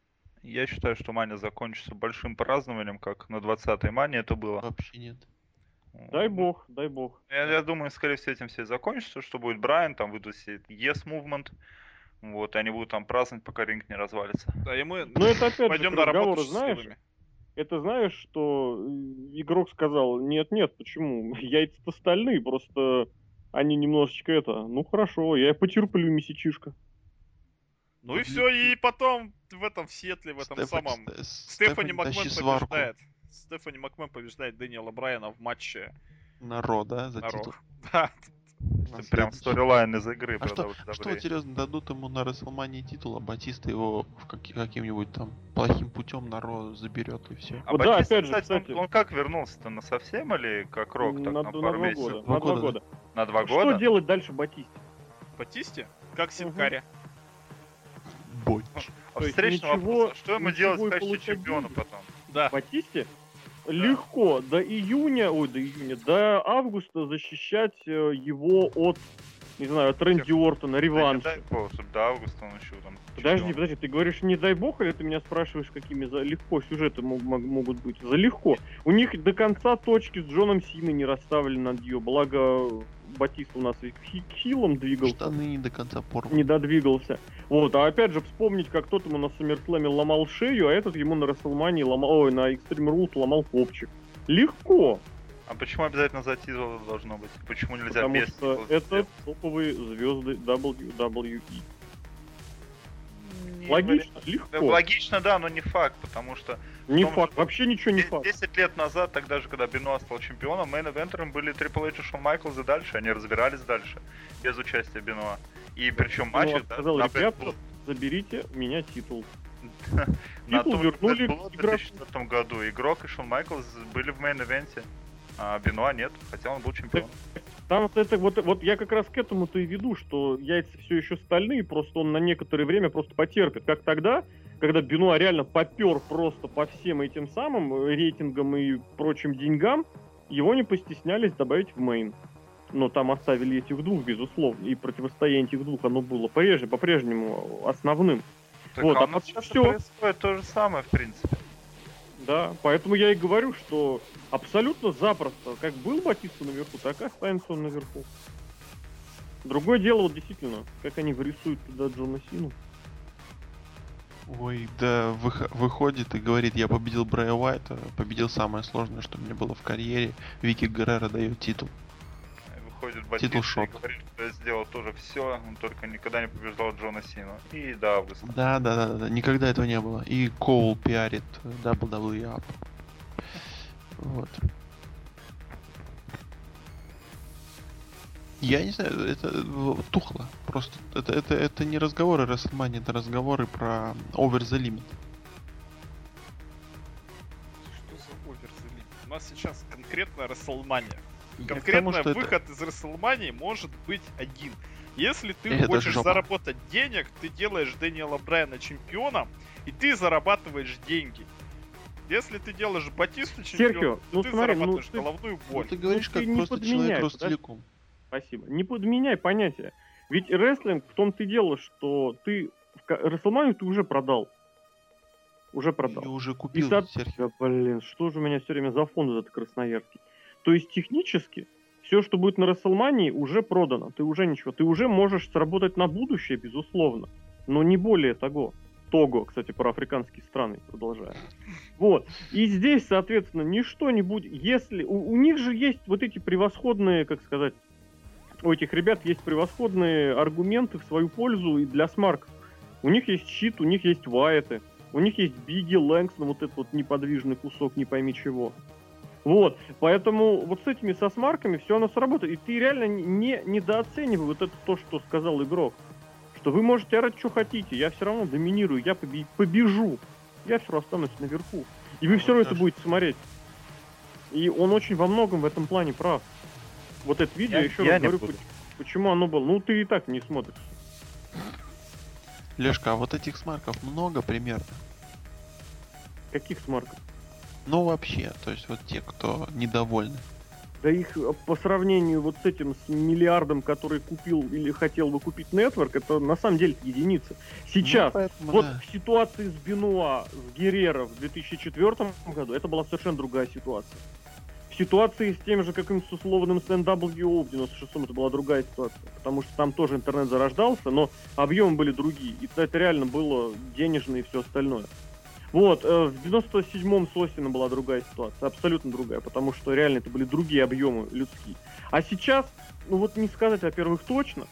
Я считаю, что Маня закончится большим празднованием, как на 20-й Мане это было. Вообще нет. Дай бог, дай бог. Я, я думаю, скорее всего, этим все и закончится, что будет Брайан, там выйдут все Yes Movement, вот, и они будут там праздновать, пока ринг не развалится. Да, и мы Но это опять пойдем же на работу знаешь, счастливыми. это знаешь, что игрок сказал, нет-нет, почему? Яйца-то стальные, просто они немножечко это, ну хорошо, я потерплю месячишка. Ну и все, и потом в этом в Сиэтле, в этом Стефани- самом... Ст- Стефани Макмен тащи сварку побеждает. Стефани Макмен побеждает Дэниела Брайана в матче на Ро, да, за на титул. Ро. Да. Это прям сторилайн из игры. А что, а что интересно, дадут ему на Расселмании титул, а Батиста его в каки- каким-нибудь там плохим путем на Ро заберет и все. А Вот да, Батиста, опять же, кстати, он- кстати. Он, как вернулся-то, на совсем или как Рок, так на, на, два месяцев? года. Два На два года, года. На два Что года? делать дальше Батисте? Батисте? Как Синкаре. Бой. А есть встречный ничего- вопрос, а что ему делать в качестве чемпиона потом? Да. Батисте? Легко, до июня, ой, до июня, до августа защищать э, его от, не знаю, от Рэнди Ортона, Да не реванш. дай бог, чтобы до августа он еще там... Подожди, чемпион. подожди, ты говоришь не дай бог, или ты меня спрашиваешь, какими за легко сюжеты мог- мог- могут быть? За легко. У них до конца точки с Джоном Синой не расставлены над ее, благо Батист у нас и к хи- к хилам двигался, Штаны не до конца порваны. не додвигался. Вот, а опять же вспомнить, как тот ему на Саммерслэме ломал шею, а этот ему на Расселмании ломал, ой, на Extreme Rules ломал копчик. Легко, А почему обязательно за титул должно быть? Почему нельзя потому без что это топовые звезды WWE. Не Логично, Да, легко. логично, да, но не факт, потому что Не том, факт, что вообще ничего не де- факт. 10 лет назад, тогда же, когда Бенуа стал чемпионом, мейн-эвентером были Трипл Эйдж и Шон Майклз и дальше, они разбирались дальше, без участия Бенуа. И причем Бенуа матчи, да, сказал, на «Ребята, Blood- Заберите у меня титул. на титул вернули в игроку. 2004 году игрок и Шон Майклз были в мейн-эвенте, а Бенуа нет, хотя он был чемпионом. Там вот это вот, вот я как раз к этому-то и веду, что яйца все еще стальные, просто он на некоторое время просто потерпит. Как тогда, когда Бенуа реально попер просто по всем этим самым э, рейтингам и прочим деньгам, его не постеснялись добавить в мейн. Но там оставили этих двух, безусловно, и противостояние этих двух, оно было прежде, по-прежнему основным. Так, Вот, а а потом всё. происходит то же самое, в принципе. Да, поэтому я и говорю, что абсолютно запросто, как был Батиста наверху, так и останется он наверху. Другое дело, вот действительно, как они вырисуют туда Джона Сину. Ой, да, вых- выходит и говорит, я победил Брайя Уайта, победил самое сложное, что меня было в карьере. Вики Геррера дает титул. Выходит Титул Батиста и шок. говорит, что я сделал тоже все, он только никогда не побеждал Джона Сину. И до августа. Да, да, да, да, да, никогда этого не было. И Коул пиарит WWE Up. Вот. Я не знаю, это э, тухло. Просто это, это, это не разговоры WrestleMania, это разговоры про Over the Limit. Что за овер the limit? У нас сейчас конкретно WrestleMania. Конкретно тому, что это- выход из WrestleMania может быть один. Если ты Это хочешь жопа. заработать денег, ты делаешь Дэниела Брайана чемпионом, и ты зарабатываешь деньги. Если ты делаешь Батисту чемпионом, Серхио, то ну ты смотри, ну зарабатываешь ты- головную Ну, боль. ты говоришь, ты как не просто подменяй, человек рос подожди. целиком. Спасибо. Не подменяй понятия. Ведь рестлинг в том-то и дело, что ты в WrestleMania ты уже продал. Уже продал. Я уже И купил, со- Серхио. Да, блин, что же у меня все время за фон этот красноярский? То есть технически все, что будет на Расселмании, уже продано. Ты уже ничего. Ты уже можешь сработать на будущее, безусловно. Но не более того. Того, кстати, про африканские страны продолжаю. Вот. И здесь, соответственно, ничто не будет. Если. У, у них же есть вот эти превосходные, как сказать, у этих ребят есть превосходные аргументы в свою пользу и для смарков. У них есть щит, у них есть вайты, у них есть биги, лэнгстон, вот этот вот неподвижный кусок, не пойми чего. Вот, поэтому вот с этими со смарками все оно сработает. И ты реально не недооценивай вот это то, что сказал игрок. Что вы можете орать, что хотите, я все равно доминирую, я побежу. Я все равно останусь наверху. И вы все равно это будете смотреть. И он очень во многом в этом плане прав. Вот это видео, я, еще я раз говорю, буду. почему оно было. Ну, ты и так не смотришь. Лешка, а вот этих смарков много примерно? Каких смарков? Ну, вообще, то есть вот те, кто недовольны. Да их э, по сравнению вот с этим, с миллиардом, который купил или хотел бы купить Network, это на самом деле единица. Сейчас, ну, поэтому, вот да. в ситуации с Бенуа, с Геррера в 2004 году, это была совершенно другая ситуация. В ситуации с тем же каким-то условным с NWO в 96-м это была другая ситуация, потому что там тоже интернет зарождался, но объемы были другие, и это реально было денежное и все остальное. Вот, э, в 97-м с Остином была другая ситуация, абсолютно другая, потому что реально это были другие объемы людские. А сейчас, ну вот не сказать, во-первых, точно,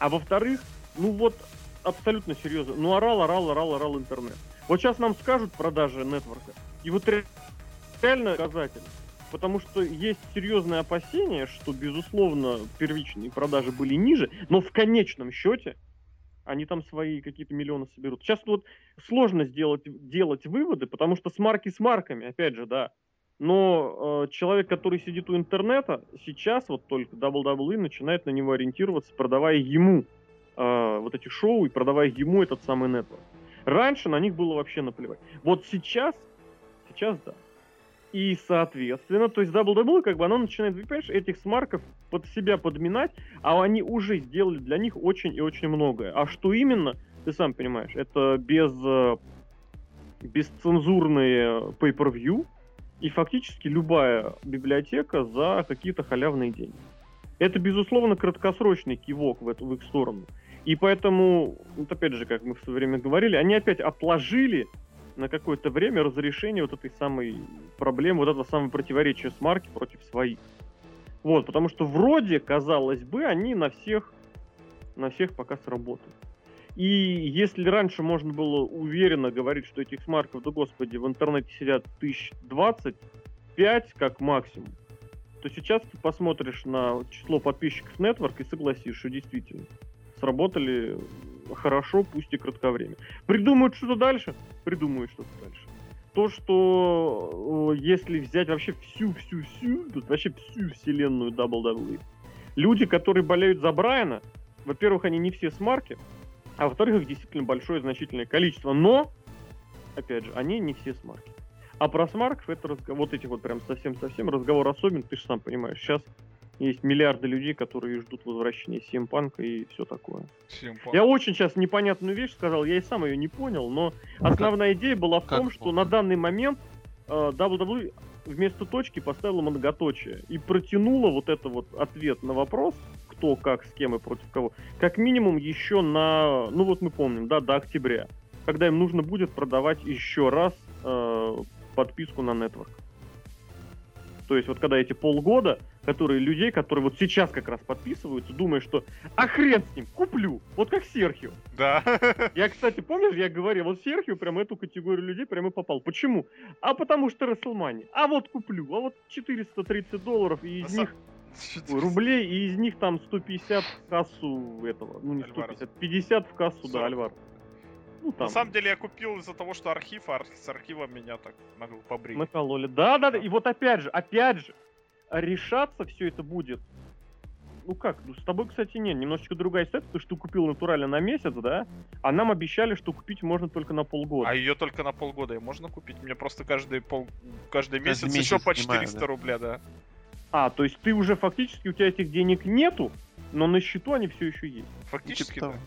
а во-вторых, ну вот абсолютно серьезно, ну орал, орал, орал, орал интернет. Вот сейчас нам скажут продажи нетворка, и вот реально показатель. Потому что есть серьезное опасение, что, безусловно, первичные продажи были ниже, но в конечном счете они там свои какие-то миллионы соберут. Сейчас вот сложно сделать, делать выводы, потому что с марки с марками, опять же, да. Но э, человек, который сидит у интернета, сейчас вот только WWE начинает на него ориентироваться, продавая ему э, вот эти шоу и продавая ему этот самый нетворк. Раньше на них было вообще наплевать. Вот сейчас, сейчас да. И, соответственно, то есть WWE, как бы, оно начинает, понимаешь, этих смарков под себя подминать, а они уже сделали для них очень и очень многое. А что именно, ты сам понимаешь, это без э, бесцензурные pay-per-view и фактически любая библиотека за какие-то халявные деньги. Это, безусловно, краткосрочный кивок в, эту, в их сторону. И поэтому, вот опять же, как мы в свое время говорили, они опять отложили на какое-то время разрешение вот этой самой проблемы, вот этого самого противоречия с марки против своих. Вот, потому что вроде, казалось бы, они на всех, на всех пока сработают. И если раньше можно было уверенно говорить, что этих смарков, да господи, в интернете сидят тысяч двадцать пять как максимум, то сейчас ты посмотришь на число подписчиков Network и согласишься, что действительно сработали хорошо, пусть и кратковременно. Придумают что-то дальше, придумают что-то дальше. То, что если взять вообще всю-всю-всю, вообще всю вселенную WWE, люди, которые болеют за Брайана, во-первых, они не все смарки, а во-вторых, их действительно большое значительное количество, но, опять же, они не все смарки. А про смарков это разговор, вот этих вот прям совсем-совсем разговор особенный, ты же сам понимаешь, сейчас есть миллиарды людей, которые ждут возвращения Симпанка и все такое. Симпанк. Я очень сейчас непонятную вещь сказал, я и сам ее не понял, но основная идея была в том, что на данный момент э, WWE вместо точки поставила многоточие и протянула вот это вот ответ на вопрос, кто, как, с кем и против кого, как минимум еще на, ну вот мы помним, да, до октября, когда им нужно будет продавать еще раз э, подписку на Network. То есть вот когда эти полгода, которые людей, которые вот сейчас как раз подписываются, думая, что а хрен с ним, куплю. Вот как Серхио. Да. Я, кстати, помнишь, я говорил, вот Серхио прям эту категорию людей прямо попал. Почему? А потому что Расселмани. А вот куплю. А вот 430 долларов, и из них рублей, и из них там 150 в кассу этого. Ну не 150, 50 в кассу, да, Альвар. Ну, там. На самом деле я купил из-за того, что архив, а с архива меня так могу побрить. Накололи. Да, да, да. И вот опять же, опять же, решаться все это будет. Ну как, ну с тобой, кстати, нет, немножечко другая ситуация, потому что ты купил натурально на месяц, да? А нам обещали, что купить можно только на полгода. А ее только на полгода и можно купить? Мне просто каждый пол каждый месяц, каждый месяц еще по 400 снимаю, да. рубля, да. А, то есть ты уже фактически, у тебя этих денег нету, но на счету они все еще есть. Фактически, типа да.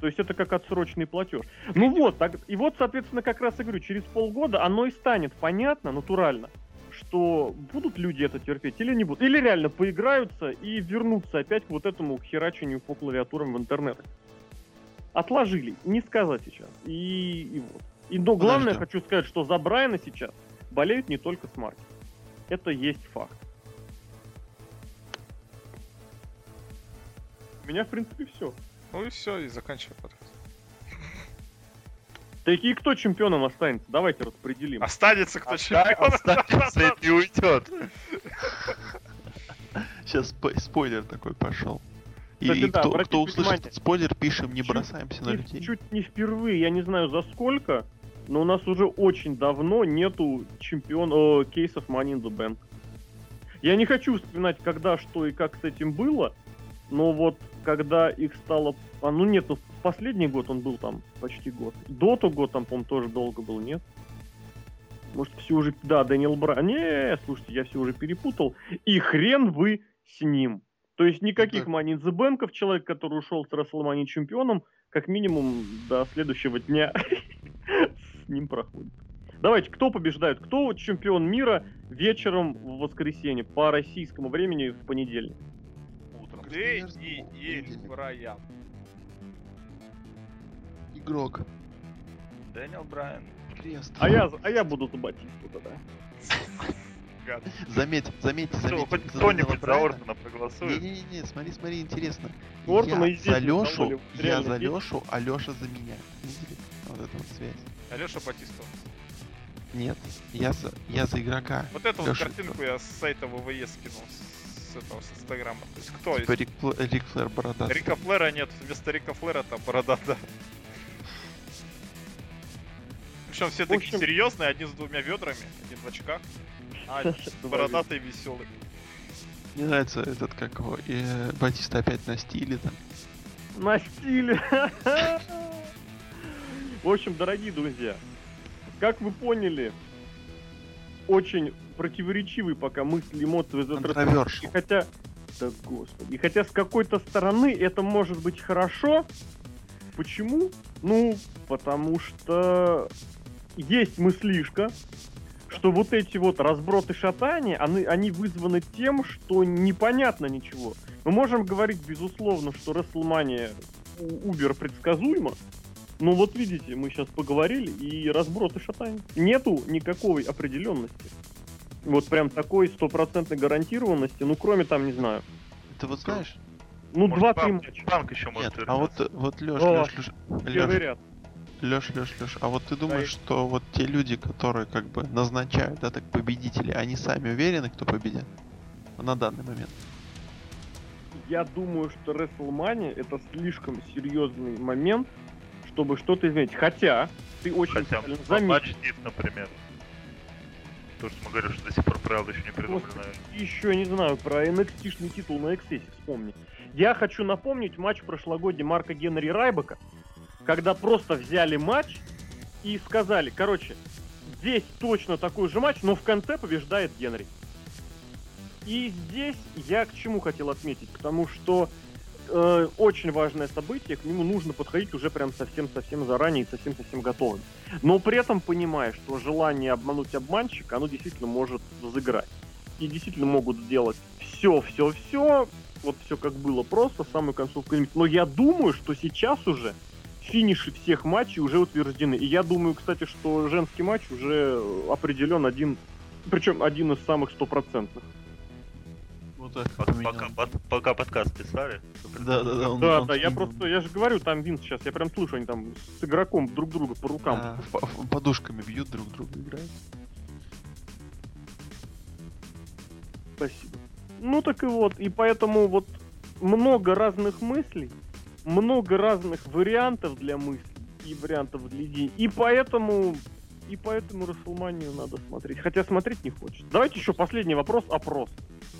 То есть это как отсрочный платеж. Ну вот, так, и вот, соответственно, как раз и говорю, через полгода оно и станет понятно, натурально, что будут люди это терпеть или не будут. Или реально поиграются и вернутся опять к вот этому к херачению по клавиатурам в интернет. Отложили, не сказать сейчас. И, и вот. И но главное, Подожди. хочу сказать, что за Брайана сейчас болеют не только смарки. Это есть факт. У меня, в принципе, все. Ну и все, и заканчиваем подкаст. Такие кто чемпионом останется? Давайте распределим. Останется кто Оста- чемпион. Останется и не уйдет. Сейчас спо- спойлер такой пошел. И, Кстати, и да, кто, услышит внимание. спойлер, пишем, не Чуть- бросаемся на И людей. Чуть не впервые, я не знаю за сколько, но у нас уже очень давно нету чемпион о, кейсов Money in the Bank. Я не хочу вспоминать, когда, что и как с этим было, но вот когда их стало... А, ну нет, ну, последний год он был там почти год. До того год там, по-моему, тоже долго был, нет? Может, все уже... Да, Дэниел Брайан. Не, слушайте, я все уже перепутал. И хрен вы с ним. То есть никаких Да. Money in the Bank'ов, человек, который ушел с WrestleMania чемпионом, как минимум до следующего дня с ним проходит. Давайте, кто побеждает? Кто чемпион мира вечером в воскресенье по российскому времени в понедельник? Дэниэль. Брайан. Игрок. Дэниел Брайан. Крест. А я, а я буду за Батисту тогда. Гад. Заметь, заметьте, хоть кто-нибудь за. Ортона проголосует? Не-не-не, смотри, смотри, интересно. Ортона и я за Лешу, я за Лешу, а Леша за меня. Видели? Вот эта вот связь. Алеша Батистов. Нет, я за, я за игрока. Вот эту вот картинку я с сайта ВВЕ скинул с, этого, с инстаграма. То есть кто Типа? Рик, Рик Флэр бородатый. Рика Флера нет, вместо Рика Флера там борода, да. Причем все В такие общем- серьезные, один с двумя ведрами, один в очках, а бородатый веселый. Мне нравится этот, как его, э, Батиста опять на стиле там. На стиле. В общем, дорогие друзья, как вы поняли, очень противоречивый пока мысли, эмоции этого И хотя... Да господи. И хотя с какой-то стороны это может быть хорошо. Почему? Ну, потому что есть мыслишка, что вот эти вот разброты шатания, они, они вызваны тем, что непонятно ничего. Мы можем говорить, безусловно, что WrestleMania убер предсказуемо, но вот видите, мы сейчас поговорили, и разброты шатания. Нету никакой определенности. Вот прям такой стопроцентной гарантированности, ну кроме там, не знаю, Ты вот знаешь? ну два-три матча. Банк еще может Нет, а вот, вот Леш, О, Леш, Леш. Леш, Леш, Леш, а вот ты думаешь, что вот те люди, которые как бы назначают, да, так победителей, они сами уверены, кто победит? На данный момент. Я думаю, что WrestleMania это слишком серьезный момент, чтобы что-то изменить. Хотя, ты очень Хотя правильно заметил. матч например. То, что мы говорим, что до сих пор правила еще не придумали, Господи. наверное. Еще не знаю про NXT-шный титул на XS, вспомни. Я хочу напомнить матч прошлогодний Марка Генри Райбека, когда просто взяли матч и сказали, короче, здесь точно такой же матч, но в конце побеждает Генри. И здесь я к чему хотел отметить, потому что э, очень важное событие, к нему нужно подходить уже прям совсем-совсем заранее и совсем-совсем готовым. Но при этом понимая, что желание обмануть обманщика, оно действительно может взыграть. И действительно могут сделать все, все, все, вот все как было просто, самую концовку. Но я думаю, что сейчас уже финиши всех матчей уже утверждены. И я думаю, кстати, что женский матч уже определен один, причем один из самых стопроцентных. Так. Пока, пока, под- пока подкаст писали. Да, да, да. он- Да, он да, я с- просто, я же говорю, там Винс сейчас, я прям слышу, они там с игроком друг друга по рукам. Да, по- подушками бьют друг друга, играют. Спасибо. Ну так и вот, и поэтому вот много разных мыслей, много разных вариантов для мыслей и вариантов для идей. И поэтому, и поэтому Расселманию надо смотреть. Хотя смотреть не хочется. Давайте еще последний вопрос, опрос.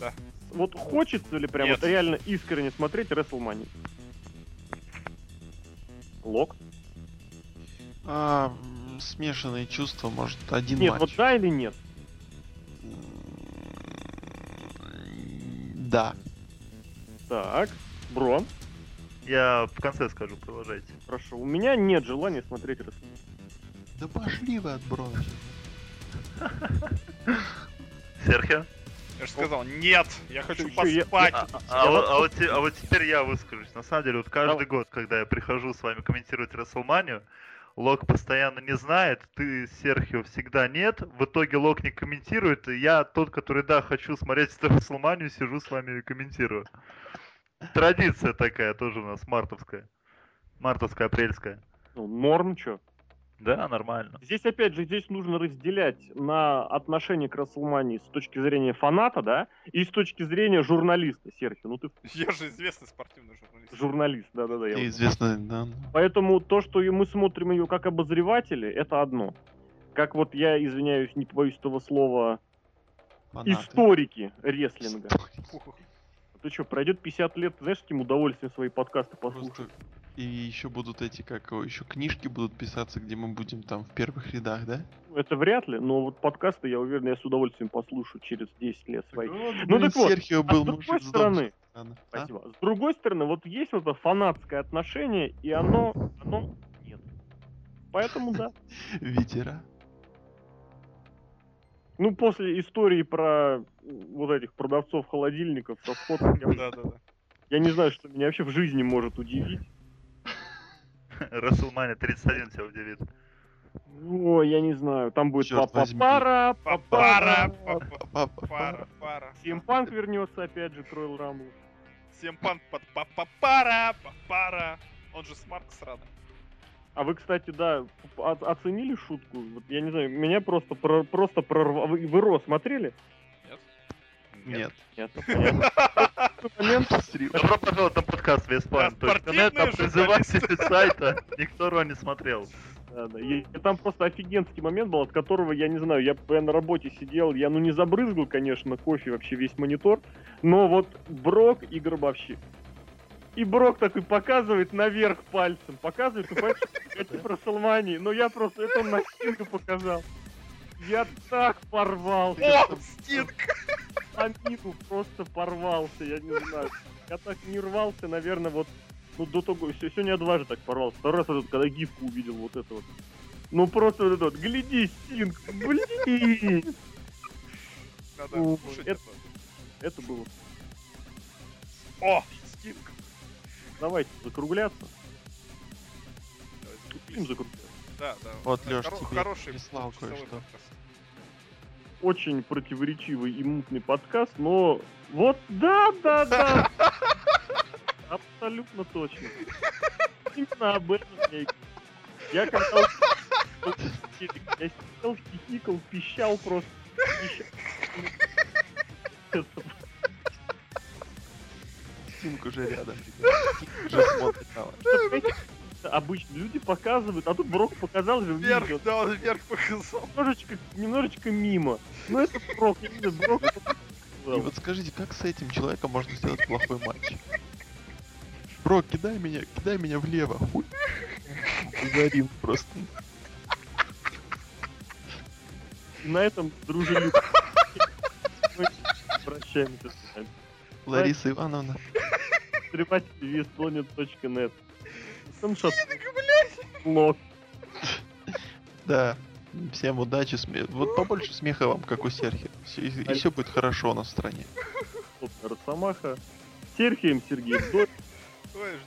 Да. Вот хочется ли прям Нет. вот реально искренне смотреть Расселманию? Лок? А, смешанные чувства, может, один Нет, матч. вот да или нет? Да. Так, Бро, Я в конце скажу, продолжайте. хорошо. У меня нет желания смотреть Расселманию. Да пошли вы отбросить. Серхио? Я же сказал, нет, я хочу поспать. А, а вот, а вот а вот теперь я выскажусь. На самом деле, вот каждый год, когда я прихожу с вами комментировать Расселманию, Лок постоянно не знает, ты, Серхио, всегда нет. В итоге Лок не комментирует, и я тот, который, да, хочу смотреть эту Расселманию, сижу с вами и комментирую. Традиция такая тоже у нас мартовская. Мартовская, апрельская. Ну, норм, чё. Да, нормально. Здесь, опять же, здесь нужно разделять на отношение к Расселмании с точки зрения фаната, да, и с точки зрения журналиста, Серхио. Ну, ты Я же известный спортивный журналист. журналист, да-да-да. я И вот- известно, да. Поэтому то, что мы смотрим ее как обозреватели, это одно. Как вот я, извиняюсь, не побоюсь этого слова, фанаты. историки рестлинга. Ты что, пройдет 50 лет, знаешь, с каким удовольствием свои подкасты послушать? Просто и еще будут эти, как его, еще книжки будут писаться, где мы будем там в первых рядах, да? Это вряд ли, но вот подкасты, я уверен, я с удовольствием послушаю через 10 лет свои. Ну, Ну так вот, Серхио а был с другой стороны. А? Спасибо. С другой стороны, вот есть вот это фанатское отношение, и оно, оно нет. Поэтому да. Ветера. Ну, после истории про вот этих продавцов холодильников со Да-да-да. я не знаю, что меня вообще в жизни может удивить. Расселмания 31 тебя удивит. Ой, я не знаю, там будет папара. Папа, пара, пара. Симпанк вернется опять же к Royal Rumble. Всем панк под пара, пара. Он же с Марк сраный. А вы, кстати, да, о- оценили шутку? Вот я не знаю, меня просто про- просто прорвало. Вы, вы Ро смотрели? Нет. Нет. Добро пожаловать на подкаст журналисты. призыватели сайта. Никто Ро не смотрел. Да, да. И, и там просто офигенский момент был, от которого, я не знаю, я, я на работе сидел, я ну не забрызгал, конечно, кофе вообще весь монитор, но вот Брок и Гробовщик. И Брок такой показывает наверх пальцем, показывает, ну, понимаешь, это про Салмани, но я просто, это на Стинга показал. Я так порвался. О, Стинг! Амину просто порвался, я не знаю. Я так не рвался, наверное, вот ну, до того, сегодня я дважды так порвался. Второй раз вот, когда гифку увидел вот это вот. Ну просто вот это вот, гляди, Стинг, блин! Надо Ну, слушать это- это. Это было. О, Стинг! Давайте закругляться. Давай, Будем закругляться. Да, да. Вот, хоро- тебе хороший прислал кое-что. подкаст. Очень противоречивый и мутный подкаст, но вот да, да, да. Абсолютно точно. Именно об этом я и Я когда я сидел, хихикал, пищал просто. Пищал. Стинг уже рядом. уже смотрит на вас. Обычно люди показывают, а тут Брок показал же в видео. Вверх, да, он вверх показал. Немножечко, немножечко мимо. Ну это Брок, не знаю, Брок. И вот скажите, как с этим человеком можно сделать плохой матч? Бро, кидай меня, кидай меня влево. Хуй. Горим просто. На этом дружелюбно. Мы прощаемся с вами. Лариса Ивановна. Открыватель веспланет.нет. Там блог. Да. Всем удачи, смех. Вот побольше смеха вам, как у Серхи. И, все будет хорошо у нас в стране. Собственно, Росомаха. Серхием Сергей Вдовь Ой,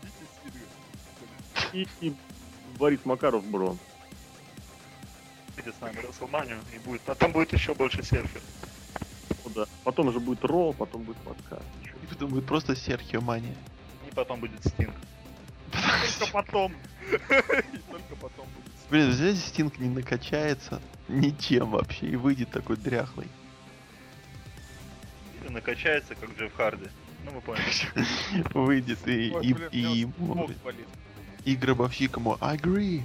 ждите и, и Борис Макаров Бро. Видите с нами Расселманию и будет. А там будет еще больше серфер. Ну да. Потом же будет Ро, потом будет подкаст. И потом будет просто Серхио мания. И потом будет Стинг. Только потом. И только потом будет. Блин, взять Стинг не накачается ничем вообще и выйдет такой дряхлый. Или накачается, как Джефф Харди. Ну вы поняли. Выйдет и, Ой, и, блин, и, бок болит. и гробовщик ему I agree.